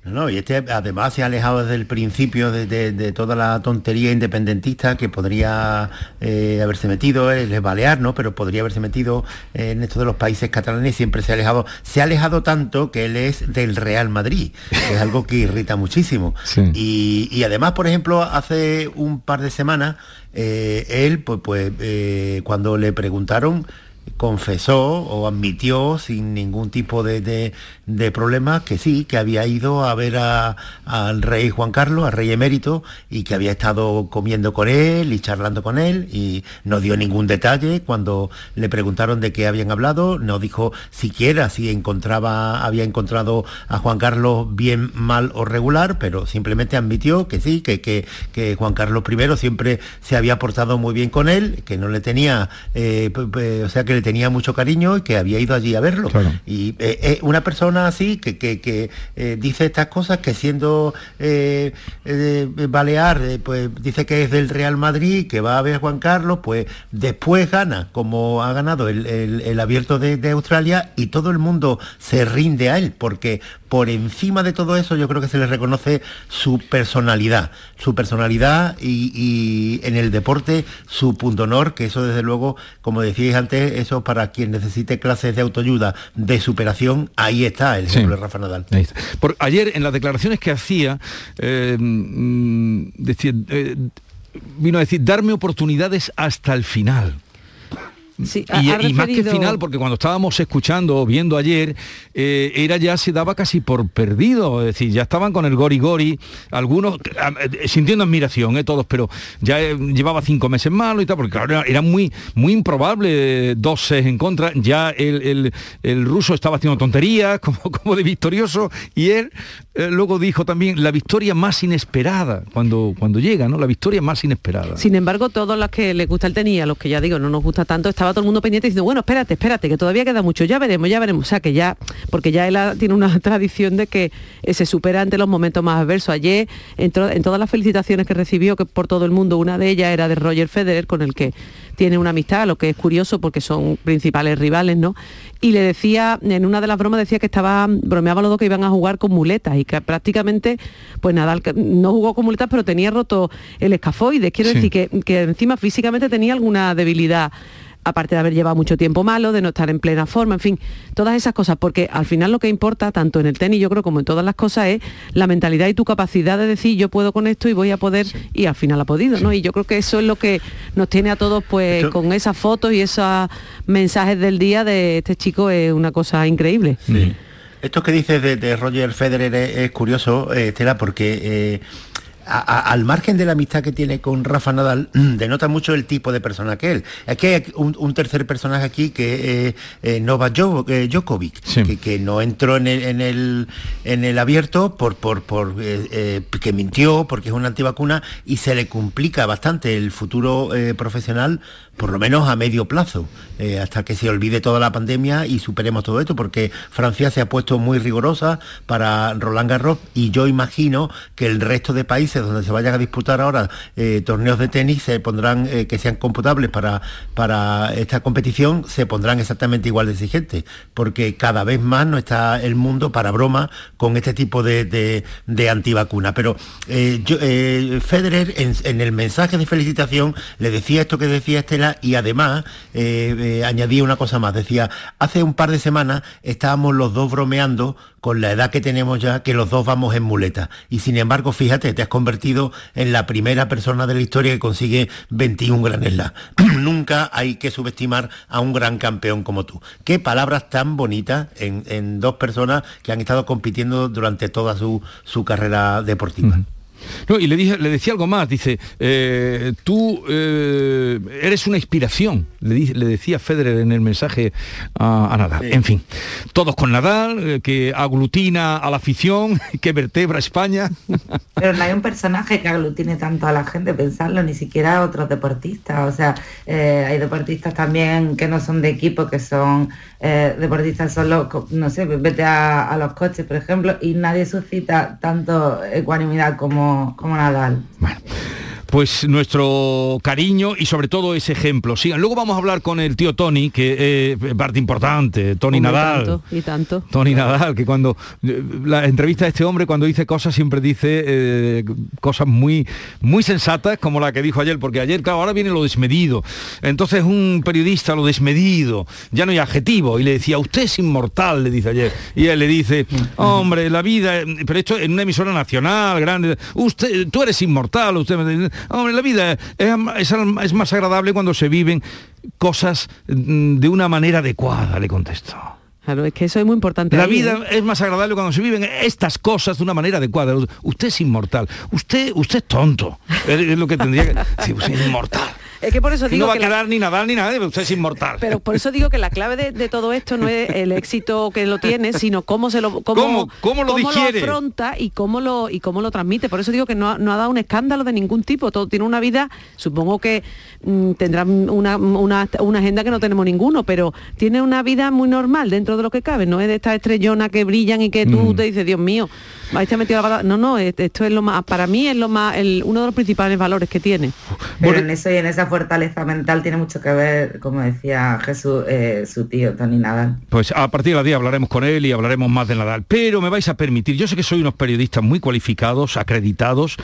No, no, y este además se ha alejado desde el principio de, de- de toda la tontería independentista que podría eh, haberse metido, él es balear, ¿no? Pero podría haberse metido en esto de los países catalanes, siempre se ha alejado. Se ha alejado tanto que él es del Real Madrid, que es algo que irrita muchísimo. Y, y además, por ejemplo, hace un par de semanas, eh, él, pues, pues eh, cuando le preguntaron confesó o admitió sin ningún tipo de, de, de problema que sí, que había ido a ver al rey Juan Carlos, al rey emérito, y que había estado comiendo con él y charlando con él, y no dio ningún detalle. Cuando le preguntaron de qué habían hablado, no dijo siquiera si encontraba, había encontrado a Juan Carlos bien, mal o regular, pero simplemente admitió que sí, que, que, que Juan Carlos I siempre se había portado muy bien con él, que no le tenía, eh, o sea que le tenía mucho cariño y que había ido allí a verlo. Y eh, eh, una persona así que, que- que, eh, dice estas cosas que siendo eh, balear, pues dice que es del Real Madrid, que va a ver a Juan Carlos, pues después gana, como ha ganado el, el- el abierto de, de Australia, y todo el mundo se rinde a él, porque por encima de todo eso yo creo que se le reconoce su personalidad, su personalidad y, y en el deporte su punto honor, que eso desde luego, como decíais antes, eso para quien necesite clases de autoayuda, de superación, ahí está el ejemplo de Rafa Nadal. Ahí está. Por, ayer en las declaraciones que hacía, eh, mm, decía, eh, vino a decir, darme oportunidades hasta el final. Sí, y, ha- ha y más que final, porque cuando estábamos escuchando o viendo ayer, eh, era ya se daba casi por perdido, es decir, ya estaban con el gori gori, algunos eh, sintiendo admiración, eh, todos, pero ya eh, llevaba cinco meses malo y tal, porque claro, era, era muy, muy improbable dos ses en contra, ya el, el- el ruso estaba haciendo tonterías, como, como de victorioso, y él luego dijo también la victoria más inesperada, cuando, cuando llega, ¿no? La victoria más inesperada. Sin embargo, todos los que les gusta el tenis, a los que ya digo no nos gusta tanto, estaba todo el mundo pendiente diciendo, bueno, espérate, espérate, que todavía queda mucho, ya veremos, ya veremos. O sea, que ya, porque ya él tiene una tradición de que eh, se supera ante los momentos más adversos. Ayer, en, en todas las felicitaciones que recibió que por todo el mundo, una de ellas era de Roger Federer, con el que tiene una amistad, lo que es curioso porque son principales rivales, ¿no? Y le decía, en una de las bromas decía que estaba, bromeaba los dos que iban a jugar con muletas y que prácticamente, pues Nadal no jugó con muletas, pero tenía roto el escafoides. Quiero Sí. decir que, que encima físicamente tenía alguna debilidad aparte de haber llevado mucho tiempo malo, de no estar en plena forma, en fin, todas esas cosas, porque al final lo que importa, tanto en el tenis, yo creo, como en todas las cosas, es la mentalidad y tu capacidad de decir yo puedo con esto y voy a poder, y al final ha podido, ¿no? Y yo creo que eso es lo que nos tiene a todos, pues, Esto- con esas fotos y esos mensajes del día de este chico, es una cosa increíble. Esto que dices de, de Roger Federer es, es curioso, eh, Estela, porque eh, al margen de la amistad que tiene con Rafa Nadal, denota mucho el tipo de persona que él. Aquí hay un, tercer personaje aquí que es eh, Novak Djokovic, que, no entró en el, en el, abierto por, por, por que mintió, porque es una antivacuna y se le complica bastante el futuro profesional por lo menos a medio plazo, eh, hasta que se olvide toda la pandemia y superemos todo esto, porque Francia se ha puesto muy rigurosa para Roland Garros y yo imagino que el resto de países donde se vayan a disputar ahora eh, torneos de tenis se pondrán, eh, que sean computables para, para esta competición, se pondrán exactamente igual de exigentes, porque cada vez más no está el mundo para broma con este tipo de, de, antivacuna. Pero Federer en, en el mensaje de felicitación le decía esto que decía Estela y además eh, eh, añadía una cosa más, decía, hace un par de semanas estábamos los dos bromeando con la edad que tenemos ya, que los dos vamos en muleta. Y sin embargo, fíjate, te has convertido en la primera persona de la historia que consigue 21 Grand Nunca hay que subestimar a un gran campeón como tú. Qué palabras tan bonitas en, dos personas que han estado compitiendo durante toda su, carrera deportiva. No, y le, dije, le decía algo más, dice, eh, tú eh, eres una inspiración, le, le, decía Federer en el mensaje a, Nadal. En fin, todos con Nadal, eh, que aglutina a la afición, que vertebra España. Pero no hay un personaje que aglutine tanto a la gente, pensarlo, ni siquiera otros deportistas. O sea, hay deportistas también que no son de equipo, que son deportistas solo, no sé, vete a, a los coches, por ejemplo, y nadie suscita tanto ecuanimidad como como, Nadal. Pues nuestro cariño y sobre todo ese ejemplo. Sigan. Luego vamos a hablar con el tío Tony, que es parte importante, Tony Nadal. y tanto. Tony Nadal, que cuando eh, la entrevista de este hombre, cuando dice cosas, siempre dice eh, cosas muy, muy sensatas, como la que dijo ayer, porque ayer, claro, ahora viene lo desmedido. Entonces un periodista, lo desmedido, ya no hay adjetivo, y le decía, usted es inmortal, le dice ayer. Y él le dice, hombre, la vida, pero esto en una emisora nacional, grande, usted, tú eres inmortal, usted Hombre, la vida es, más agradable cuando se viven cosas mm, de una manera adecuada, le contesto. Claro, es que eso es muy importante. La vida ¿eh? es más agradable cuando se viven estas cosas de una manera adecuada. Usted es inmortal. Usted, usted es tonto. Es lo que tendría que... Sí, usted es inmortal. Es que por eso digo no va a quedar ni Nadal ni nada, usted es inmortal. Pero por eso digo que la clave de, todo esto no es el éxito que lo tiene, sino cómo se lo cómo, ¿Cómo, lo, afronta y cómo lo y cómo lo transmite. Por eso digo que no, ha dado un escándalo de ningún tipo. Todo tiene una vida, supongo que mm, tendrá una, una, agenda que no tenemos ninguno, pero tiene una vida muy normal dentro de lo que cabe. No es de estas estrellonas que brillan y que tú mm. te dices, Dios mío, no, no, esto es lo más, para mí es lo más, uno de los principales valores que tiene. Pero en eso y en esa fortaleza mental tiene mucho que ver, como decía Jesús, eh, su tío Tony Nadal. Pues a partir de la día hablaremos con él y hablaremos más de Nadal. Pero me vais a permitir, yo sé que soy unos periodistas muy cualificados, acreditados,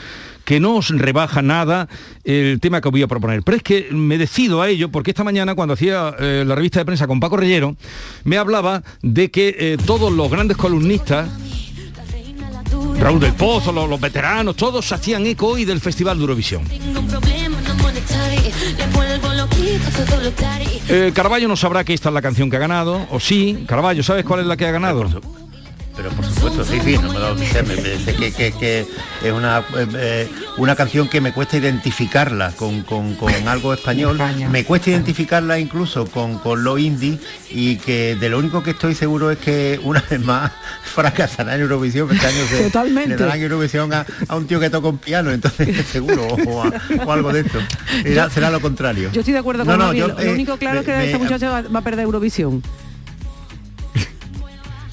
que no os rebaja nada el tema que os voy a proponer. Pero es que me decido a ello porque esta mañana cuando hacía eh, la revista de prensa con Paco Reyero, me hablaba de que eh, todos los grandes columnistas Raúl del Pozo, los, veteranos, todos hacían eco hoy del Festival de Eurovisión. Eh, Carballo no sabrá que esta es la canción que ha ganado, o sí. Carballo, ¿sabes cuál es la que ha ganado? Pero por supuesto, sí, sí, no me lo me, parece que, es una, eh, una canción que me cuesta identificarla con, algo español, me cuesta identificarla incluso con, lo indie y que de lo único que estoy seguro es que una vez más fracasará en Eurovisión, este año se Totalmente. le darán Eurovisión a, un tío que toca un piano, entonces seguro, o, algo de esto. Será, lo contrario. Yo estoy de acuerdo con no, lo eh, único claro es que esta muchacha va, va a perder Eurovisión.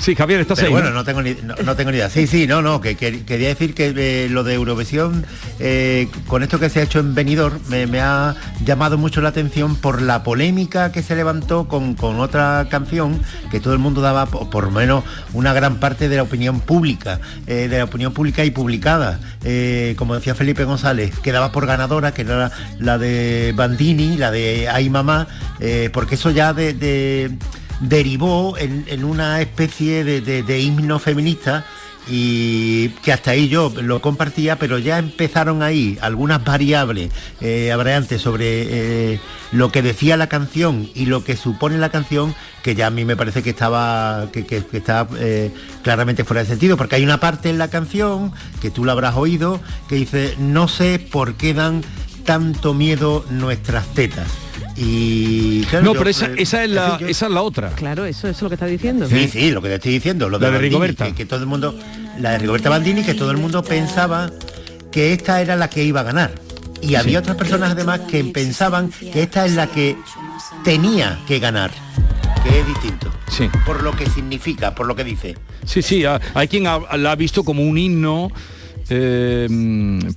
Sí, Javier, estás ahí. Bueno, ¿no? tengo ni, no, tengo ni idea. Sí, sí, no, no, que, quería decir que eh, lo de Eurovisión, eh, con esto que se ha hecho en Benidorm, me, ha llamado mucho la atención por la polémica que se levantó con, otra canción que todo el mundo daba, por, lo menos una gran parte de la opinión pública, eh, de la opinión pública y publicada. como decía Felipe González, quedaba por ganadora, que era la de Bandini, la de Ay Mamá, porque eso ya de derivó en, una especie de, himno feminista y que hasta ahí yo lo compartía, pero ya empezaron ahí algunas variables eh, abreantes sobre eh, lo que decía la canción y lo que supone la canción, que ya a mí me parece que estaba que, que- eh, claramente fuera de sentido, porque hay una parte en la canción que tú la habrás oído que dice no sé por qué dan tanto miedo nuestras tetas. Y claro, No, yo, pero esa, eh, esa es la, yo- esa es la otra. Claro, eso, eso es lo que está diciendo. Sí, sí, lo que te estoy diciendo, lo de, La de Bandini, Rigoberta. Que, que todo el mundo, la de Rigoberta Bandini, que todo el mundo pensaba que esta era la que iba a ganar. Y había otras personas además que pensaban que esta es la que tenía que ganar, que es distinto. Sí. Por lo que significa, por lo que dice. Sí, sí, ha- hay quien ha- la ha visto como un himno. Eh,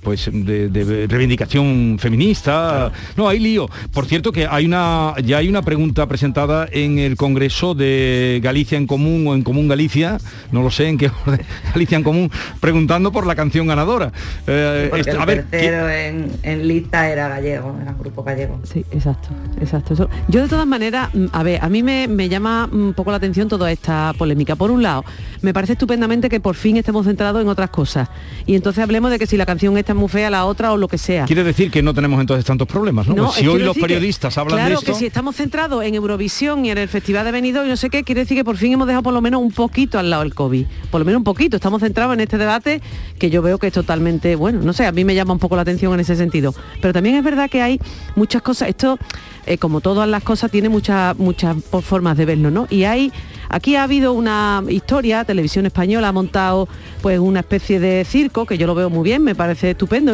pues de, de reivindicación feminista no hay lío por cierto que hay una ya hay una pregunta presentada en el congreso de Galicia en común o en común Galicia no lo sé en qué orden Galicia en común preguntando por la canción ganadora Eh, Porque el a ver ¿qué- tercero en, en lista era gallego, era un grupo gallego. Sí, exacto, exacto. Eso- Yo de todas maneras, mm, a ver, a mí me, me llama un poco la atención toda esta polémica. Por un lado, me parece estupendamente que por fin estemos centrados en otras cosas. Y entonces hablemos de que si la canción esta es muy fea, la otra o lo que sea. quiere decir que no tenemos entonces tantos problemas no, No, Pues si hoy los que- periodistas hablan claro de esto que si estamos centrados en Eurovisión y en el Festival de Benidorm y no sé qué, quiere decir que por fin hemos dejado por lo menos un poquito al lado el COVID. Por lo menos un poquito. Estamos centrados en este debate que yo veo que es totalmente, bueno, no sé, a mí me llama un poco la atención en ese sentido. Pero también es verdad que hay muchas cosas, esto, eh, como todas las cosas, tiene muchas, muchas formas de verlo, ¿no? Y hay, aquí ha habido una historia, Televisión Española ha montado pues una especie de circo, que yo lo veo muy bien, me parece estupendo.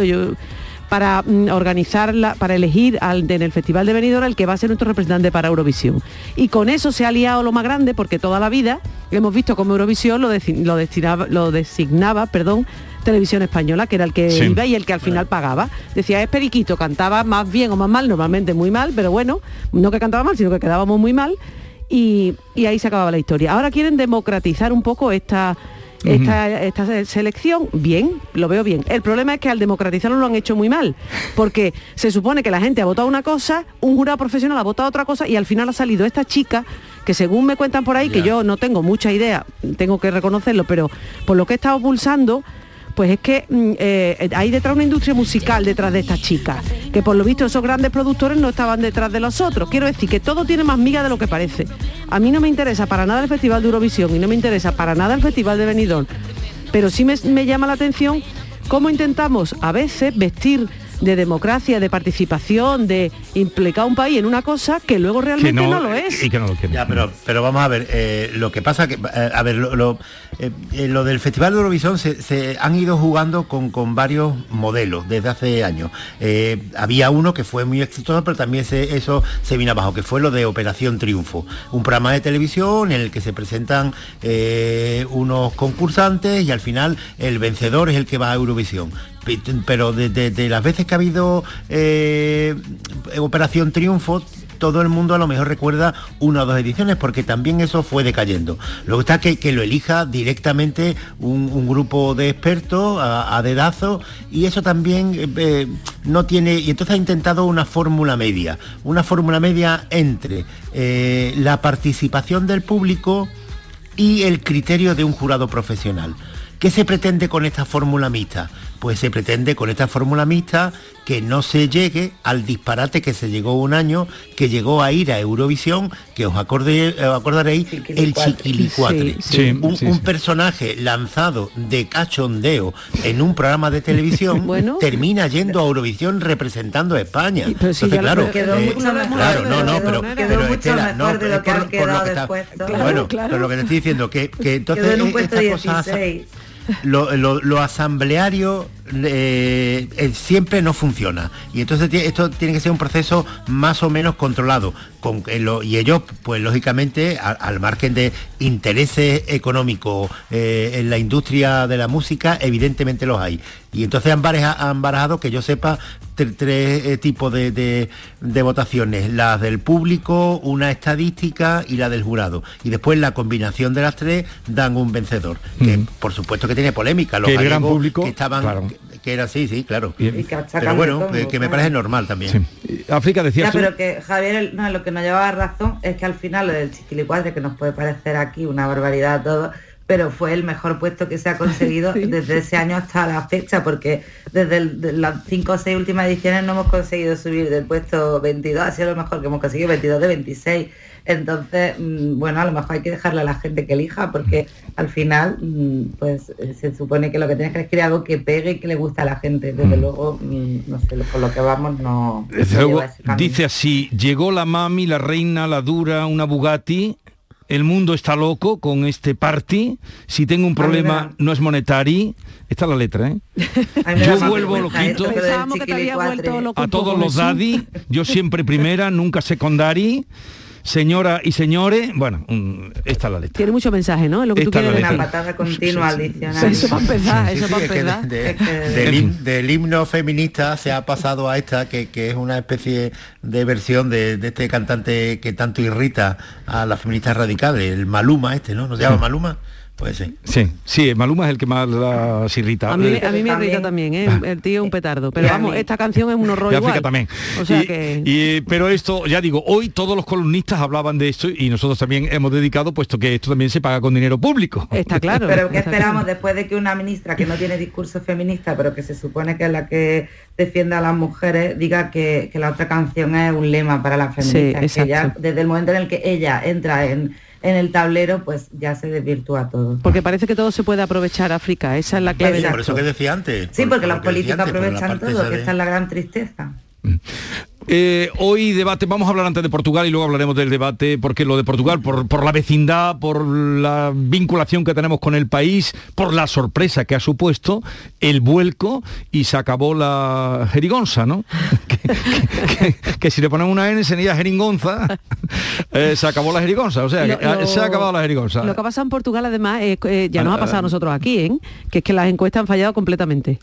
Para mm, organizar, la- para elegir al, en el Festival de Benidorm el que va a ser nuestro representante para Eurovisión. Y con eso se ha liado lo más grande porque toda la vida hemos visto como Eurovisión lo, deci- lo destinaba- lo designaba, perdón, Televisión Española, que era el que Sí. iba y el que al final pagaba. Decía, es periquito, cantaba más bien o más mal, normalmente muy mal, pero bueno, no que cantaba mal, sino que quedábamos muy mal. Y, y ahí se acababa la historia. Ahora quieren democratizar un poco esta, esta, esta se- selección, bien, lo veo bien. El problema es que al democratizarlo lo han hecho muy mal, porque se supone que la gente ha votado una cosa, un jurado profesional ha votado otra cosa y al final ha salido esta chica que según me cuentan por ahí, que yo no tengo mucha idea, tengo que reconocerlo, pero por lo que he estado pulsando, pues es que mm, eh, hay detrás una industria musical detrás de estas chicas, que por lo visto esos grandes productores no estaban detrás de los otros. Quiero decir que todo tiene más miga de lo que parece. A mí no me interesa para nada el Festival de Eurovisión y no me interesa para nada el Festival de Benidorm, pero sí me, me llama la atención cómo intentamos a veces vestir de democracia, de participación, de implicar a un país en una cosa que luego realmente no, lo es. y que no lo quieren. Ya, pero, pero vamos a ver, eh, lo que pasa que, eh, a ver, lo, lo, eh, eh, lo del Festival de Eurovisión se, se han ido jugando con, con varios modelos desde hace años. Eh, había uno que fue muy exitoso, pero también se- eso se vino abajo, que fue lo de Operación Triunfo, un programa de televisión en el que se presentan eh, unos concursantes y al final el vencedor es el que va a Eurovisión. Pe- Pero de, las veces que ha habido eh, Operación Triunfo, todo el mundo a lo mejor recuerda una o dos ediciones porque también eso fue decayendo. Luego está que, que lo elija directamente un, grupo de expertos a, a dedazo y eso también eh, eh, no tiene... Y entonces ha intentado una fórmula media, una fórmula media entre la participación del público y el criterio de un jurado profesional. ¿Qué se pretende con esta fórmula mixta? Pues se pretende con esta fórmula mixta que no se llegue al disparate que se llegó un año, que llegó a ir a Eurovisión, que os, acorde- os acordaréis, el chiquilicuatre. Sí, sí, un, sí, un sí. personaje lanzado de cachondeo en un programa de televisión Bueno. termina yendo a Eurovisión representando a España. pero Entonces, claro, quedó eh, mucho mejor claro, no, no, pero, pero, Estela, no, de lo que por por lo quedado que está- después, ¿no? Bueno, Claro. pero lo que te estoy diciendo, que, que entonces en eh, estas cosas 16. lo, lo- lo asambleario eh, eh, siempre no funciona. Y entonces esto tiene que ser un proceso más o menos controlado. Con, eh, lo- y ellos pues lógicamente a- al margen de intereses económicos eh, en la industria de la música evidentemente los hay. Y entonces han, bareja- han barajado que yo sepa tre- tres eh, tipos de, de- de votaciones. Las del público una estadística y la del jurado. Y después la combinación de las tres dan un vencedor que por supuesto que tiene polémica. Los Que el gran público, que estaban claro. Que, era así sí claro. Que pero bueno todo, que, me claro. parece normal también. África decía Ya, pero que Javier, no, lo que nos llevaba razón es que al final lo del chiquilicuatre, que nos puede parecer aquí una barbaridad todo, pero fue el mejor puesto que se ha conseguido desde ese año hasta la fecha, porque desde las cinco o seis últimas ediciones no hemos conseguido subir del puesto 22, ha sido lo mejor que hemos conseguido, 22 de 26. Entonces, mm, bueno, a lo mejor hay que dejarle a la gente que elija, porque al final, mm, pues eh, se supone que lo que tienes que escribir algo que pegue y que le gusta a la gente. Desde luego, mm, no sé, por lo que vamos no... dice así, llegó la mami, la reina, la dura, una Bugatti, el mundo está loco con este party, si tengo un problema no es monetario, esta es la letra, ¿eh? Yo vuelvo loquito a todos los daddy, yo siempre primera, nunca secondary señora y señores, bueno, esta es la letra. Tiene mucho mensaje, ¿no? lo que tú quieres una patada continua al diccionario. Eso va a empezar, eso empezar. del, himno feminista se ha pasado a esta, que, es una especie de versión de, este cantante que tanto irrita a las feministas radicales, el Maluma este, ¿no? ¿No se llama Maluma? Pues sí. Sí, sí, Maluma es el que más las irrita. A mí, a mí me irrita también, ¿eh? el tío es un petardo. Pero vamos, esta canción es un horror igual. también. O sea que... y, pero esto, ya digo, hoy todos los columnistas hablaban de esto y nosotros también hemos dedicado, puesto que esto también se paga con dinero público. Está claro. pero ¿qué esperamos después de que una ministra que no tiene discurso feminista, pero que se supone que es la que defiende a las mujeres, diga que, la otra canción es un lema para las feministas? que ya, desde el momento en el que ella entra en en el tablero, pues ya se desvirtúa todo. Porque parece que todo se puede aprovechar África, esa es la clave. por eso que decía antes. Sí, porque los políticos aprovechan todo, que esta es la gran tristeza. Mm. Eh, hoy debate, vamos a hablar antes de Portugal y luego hablaremos del debate, porque lo de Portugal, por, la vecindad, por la vinculación que tenemos con el país, por la sorpresa que ha supuesto el vuelco y se acabó la jerigonza, ¿no? que, si le ponemos una N sería jeringonza, eh, se acabó la jerigonza, o sea, se ha acabado la jerigonza. Lo que ha pasado en Portugal además, eh, ya nos ha pasado a nosotros aquí, que es que las encuestas han fallado completamente.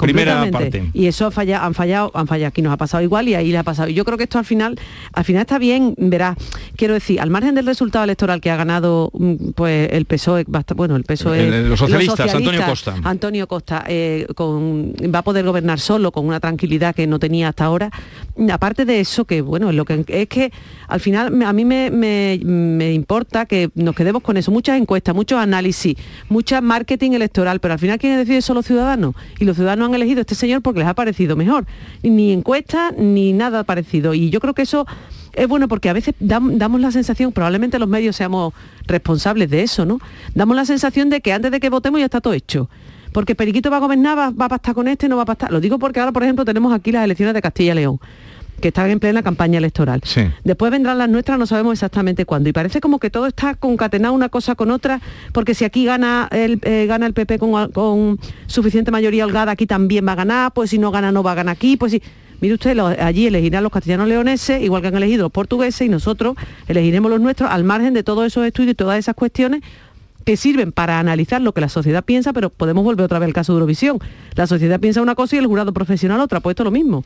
Primera parte. Y eso ha fallado, han fallado, han fallado. Aquí nos ha pasado igual y ahí le ha pasado. Y yo creo que esto al final, al final está bien, verás. Quiero decir, al margen del resultado electoral que ha ganado mm, pues el PSOE, bueno, el PSOE. los, socialistas, Antonio Costa. Antonio Costa eh, con, va a poder gobernar solo con una tranquilidad que no tenía hasta ahora. Aparte de eso, que bueno, lo que es que al final a mí me, me importa que nos quedemos con eso. Muchas encuestas, muchos análisis, mucha marketing electoral, pero al final quienes decide son los ciudadanos. Y los ciudadanos han elegido este señor porque les ha parecido mejor. Ni encuesta ni nada parecido. Y yo creo que eso es bueno porque a veces damos la sensación, probablemente los medios seamos responsables de eso, ¿no? Damos la sensación de que antes de que votemos ya está todo hecho. Porque Periquito va a gobernar, va, va a pastar con este, no va a pastar. Lo digo porque ahora, por ejemplo, tenemos aquí las elecciones de Castilla y León que están en plena campaña electoral. Después vendrán las nuestras, no sabemos exactamente cuándo. Y parece como que todo está concatenado una cosa con otra, porque si aquí gana el, eh, gana el PP con, suficiente mayoría holgada, aquí también va a ganar, pues si no gana no va a ganar aquí, pues si... Mire usted, allí elegirán los castellanos leoneses, igual que han elegido los portugueses, y nosotros elegiremos los nuestros al margen de todos esos estudios y todas esas cuestiones que sirven para analizar lo que la sociedad piensa, pero podemos volver otra vez al caso de Eurovisión. La sociedad piensa una cosa y el jurado profesional otra, pues esto es lo mismo.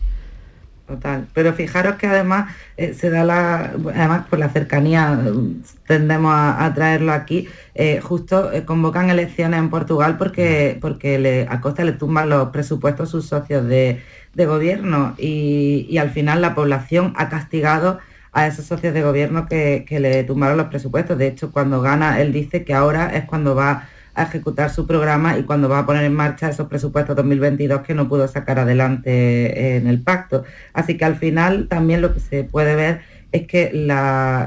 Total. Pero fijaros que además eh, se da la, además por la cercanía tendemos a, traerlo aquí. Eh, justo eh, convocan elecciones en Portugal porque porque le, a Costa le tumban los presupuestos a sus socios de, gobierno y, al final la población ha castigado a esos socios de gobierno que, que le tumbaron los presupuestos. De hecho, cuando gana, él dice que ahora es cuando va a ejecutar su programa y cuando va a poner en marcha esos presupuestos 2022 que no pudo sacar adelante en el pacto. Así que al final también lo que se puede ver es que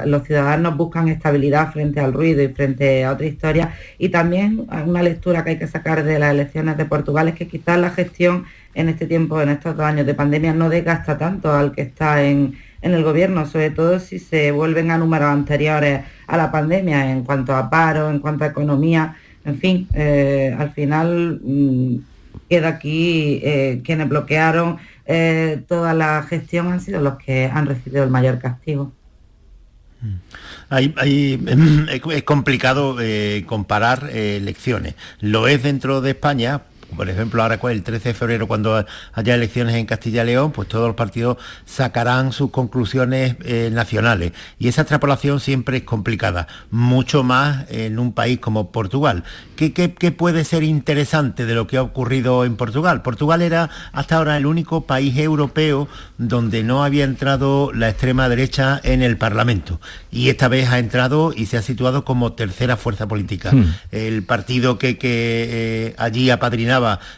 los ciudadanos buscan estabilidad frente al ruido y frente a otra historia. Y también una lectura que hay que sacar de las elecciones de Portugal es que quizás la gestión en este tiempo, en estos dos años de pandemia, no desgasta tanto al que está en, en el gobierno, sobre todo si se vuelven a números anteriores a la pandemia en cuanto a paro, en cuanto a economía en fin, eh, al final mm, queda aquí eh, quienes bloquearon eh, toda la gestión han sido los que han recibido el mayor castigo. es complicado comparar elecciones. Lo es dentro de España por ejemplo ahora el 13 de febrero cuando haya elecciones en Castilla y León, pues todos los partidos sacarán sus conclusiones eh, nacionales. Y esa extrapolación siempre es complicada, mucho más en un país como Portugal. ¿Qué, qué puede ser interesante de lo que ha ocurrido en Portugal? Portugal era hasta ahora el único país europeo donde no había entrado la extrema derecha en el Parlamento. Y esta vez ha entrado y se ha situado como tercera fuerza política. Hmm. El partido que, que, eh, allí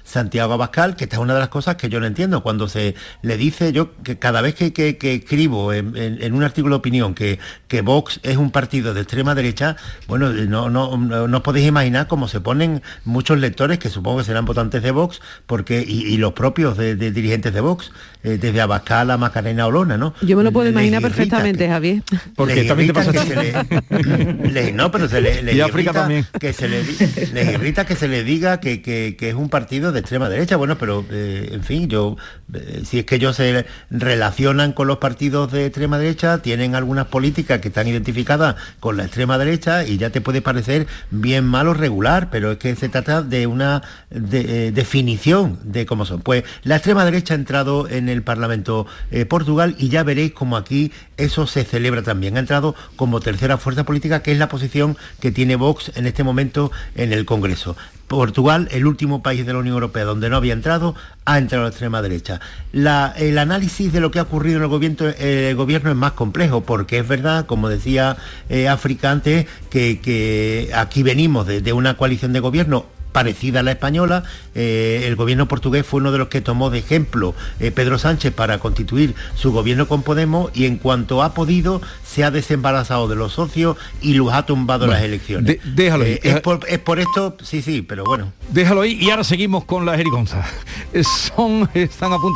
Santiago Abascal, que esta es una de las cosas que yo no entiendo, cuando se le dice, yo que cada vez que, que- escribo en, un artículo de opinión que, que Vox es un partido de extrema derecha, bueno, no, no, no, podéis imaginar cómo se ponen muchos lectores, que supongo que serán votantes de Vox, porque, y, y los propios de, de dirigentes de Vox, eh, desde Abascal a Macarena Olona, ¿no? Yo me lo puedo Les imaginar perfectamente, Javier. les irrita que se le- le- no, pero se le, les Y África también. que se le, les irrita que se le diga que, que- que es un partido de extrema derecha. Bueno, pero eh, en fin, yo eh, si es que ellos se relacionan con los partidos de extrema derecha, tienen algunas políticas que están identificadas con la extrema derecha y ya te puede parecer bien malo regular, pero es que se trata de una de- eh, definición de cómo son. Pues la extrema derecha ha entrado en el Parlamento eh, Portugal y ya veréis como aquí eso se celebra también. Ha entrado como tercera fuerza política, que es la posición que tiene Vox en este momento en el Congreso. Portugal, el último país de la Unión Europea donde no había entrado, ha entrado a la extrema derecha. La- el análisis de lo que ha ocurrido en el gobierno, eh, el gobierno es más complejo, porque es verdad, como decía eh, África antes, que, que aquí venimos de, de una coalición de gobierno parecida a la española. Eh, el gobierno portugués fue uno de los que tomó de ejemplo eh, Pedro Sánchez para constituir su gobierno con Podemos y en cuanto ha podido se ha desembarazado de los socios y los ha tumbado Bueno, las elecciones. de- déjalo ahí. Eh, es, por, es por esto, sí, sí, pero bueno. Déjalo ahí y ahora seguimos con la jerigonza. Son, están a punto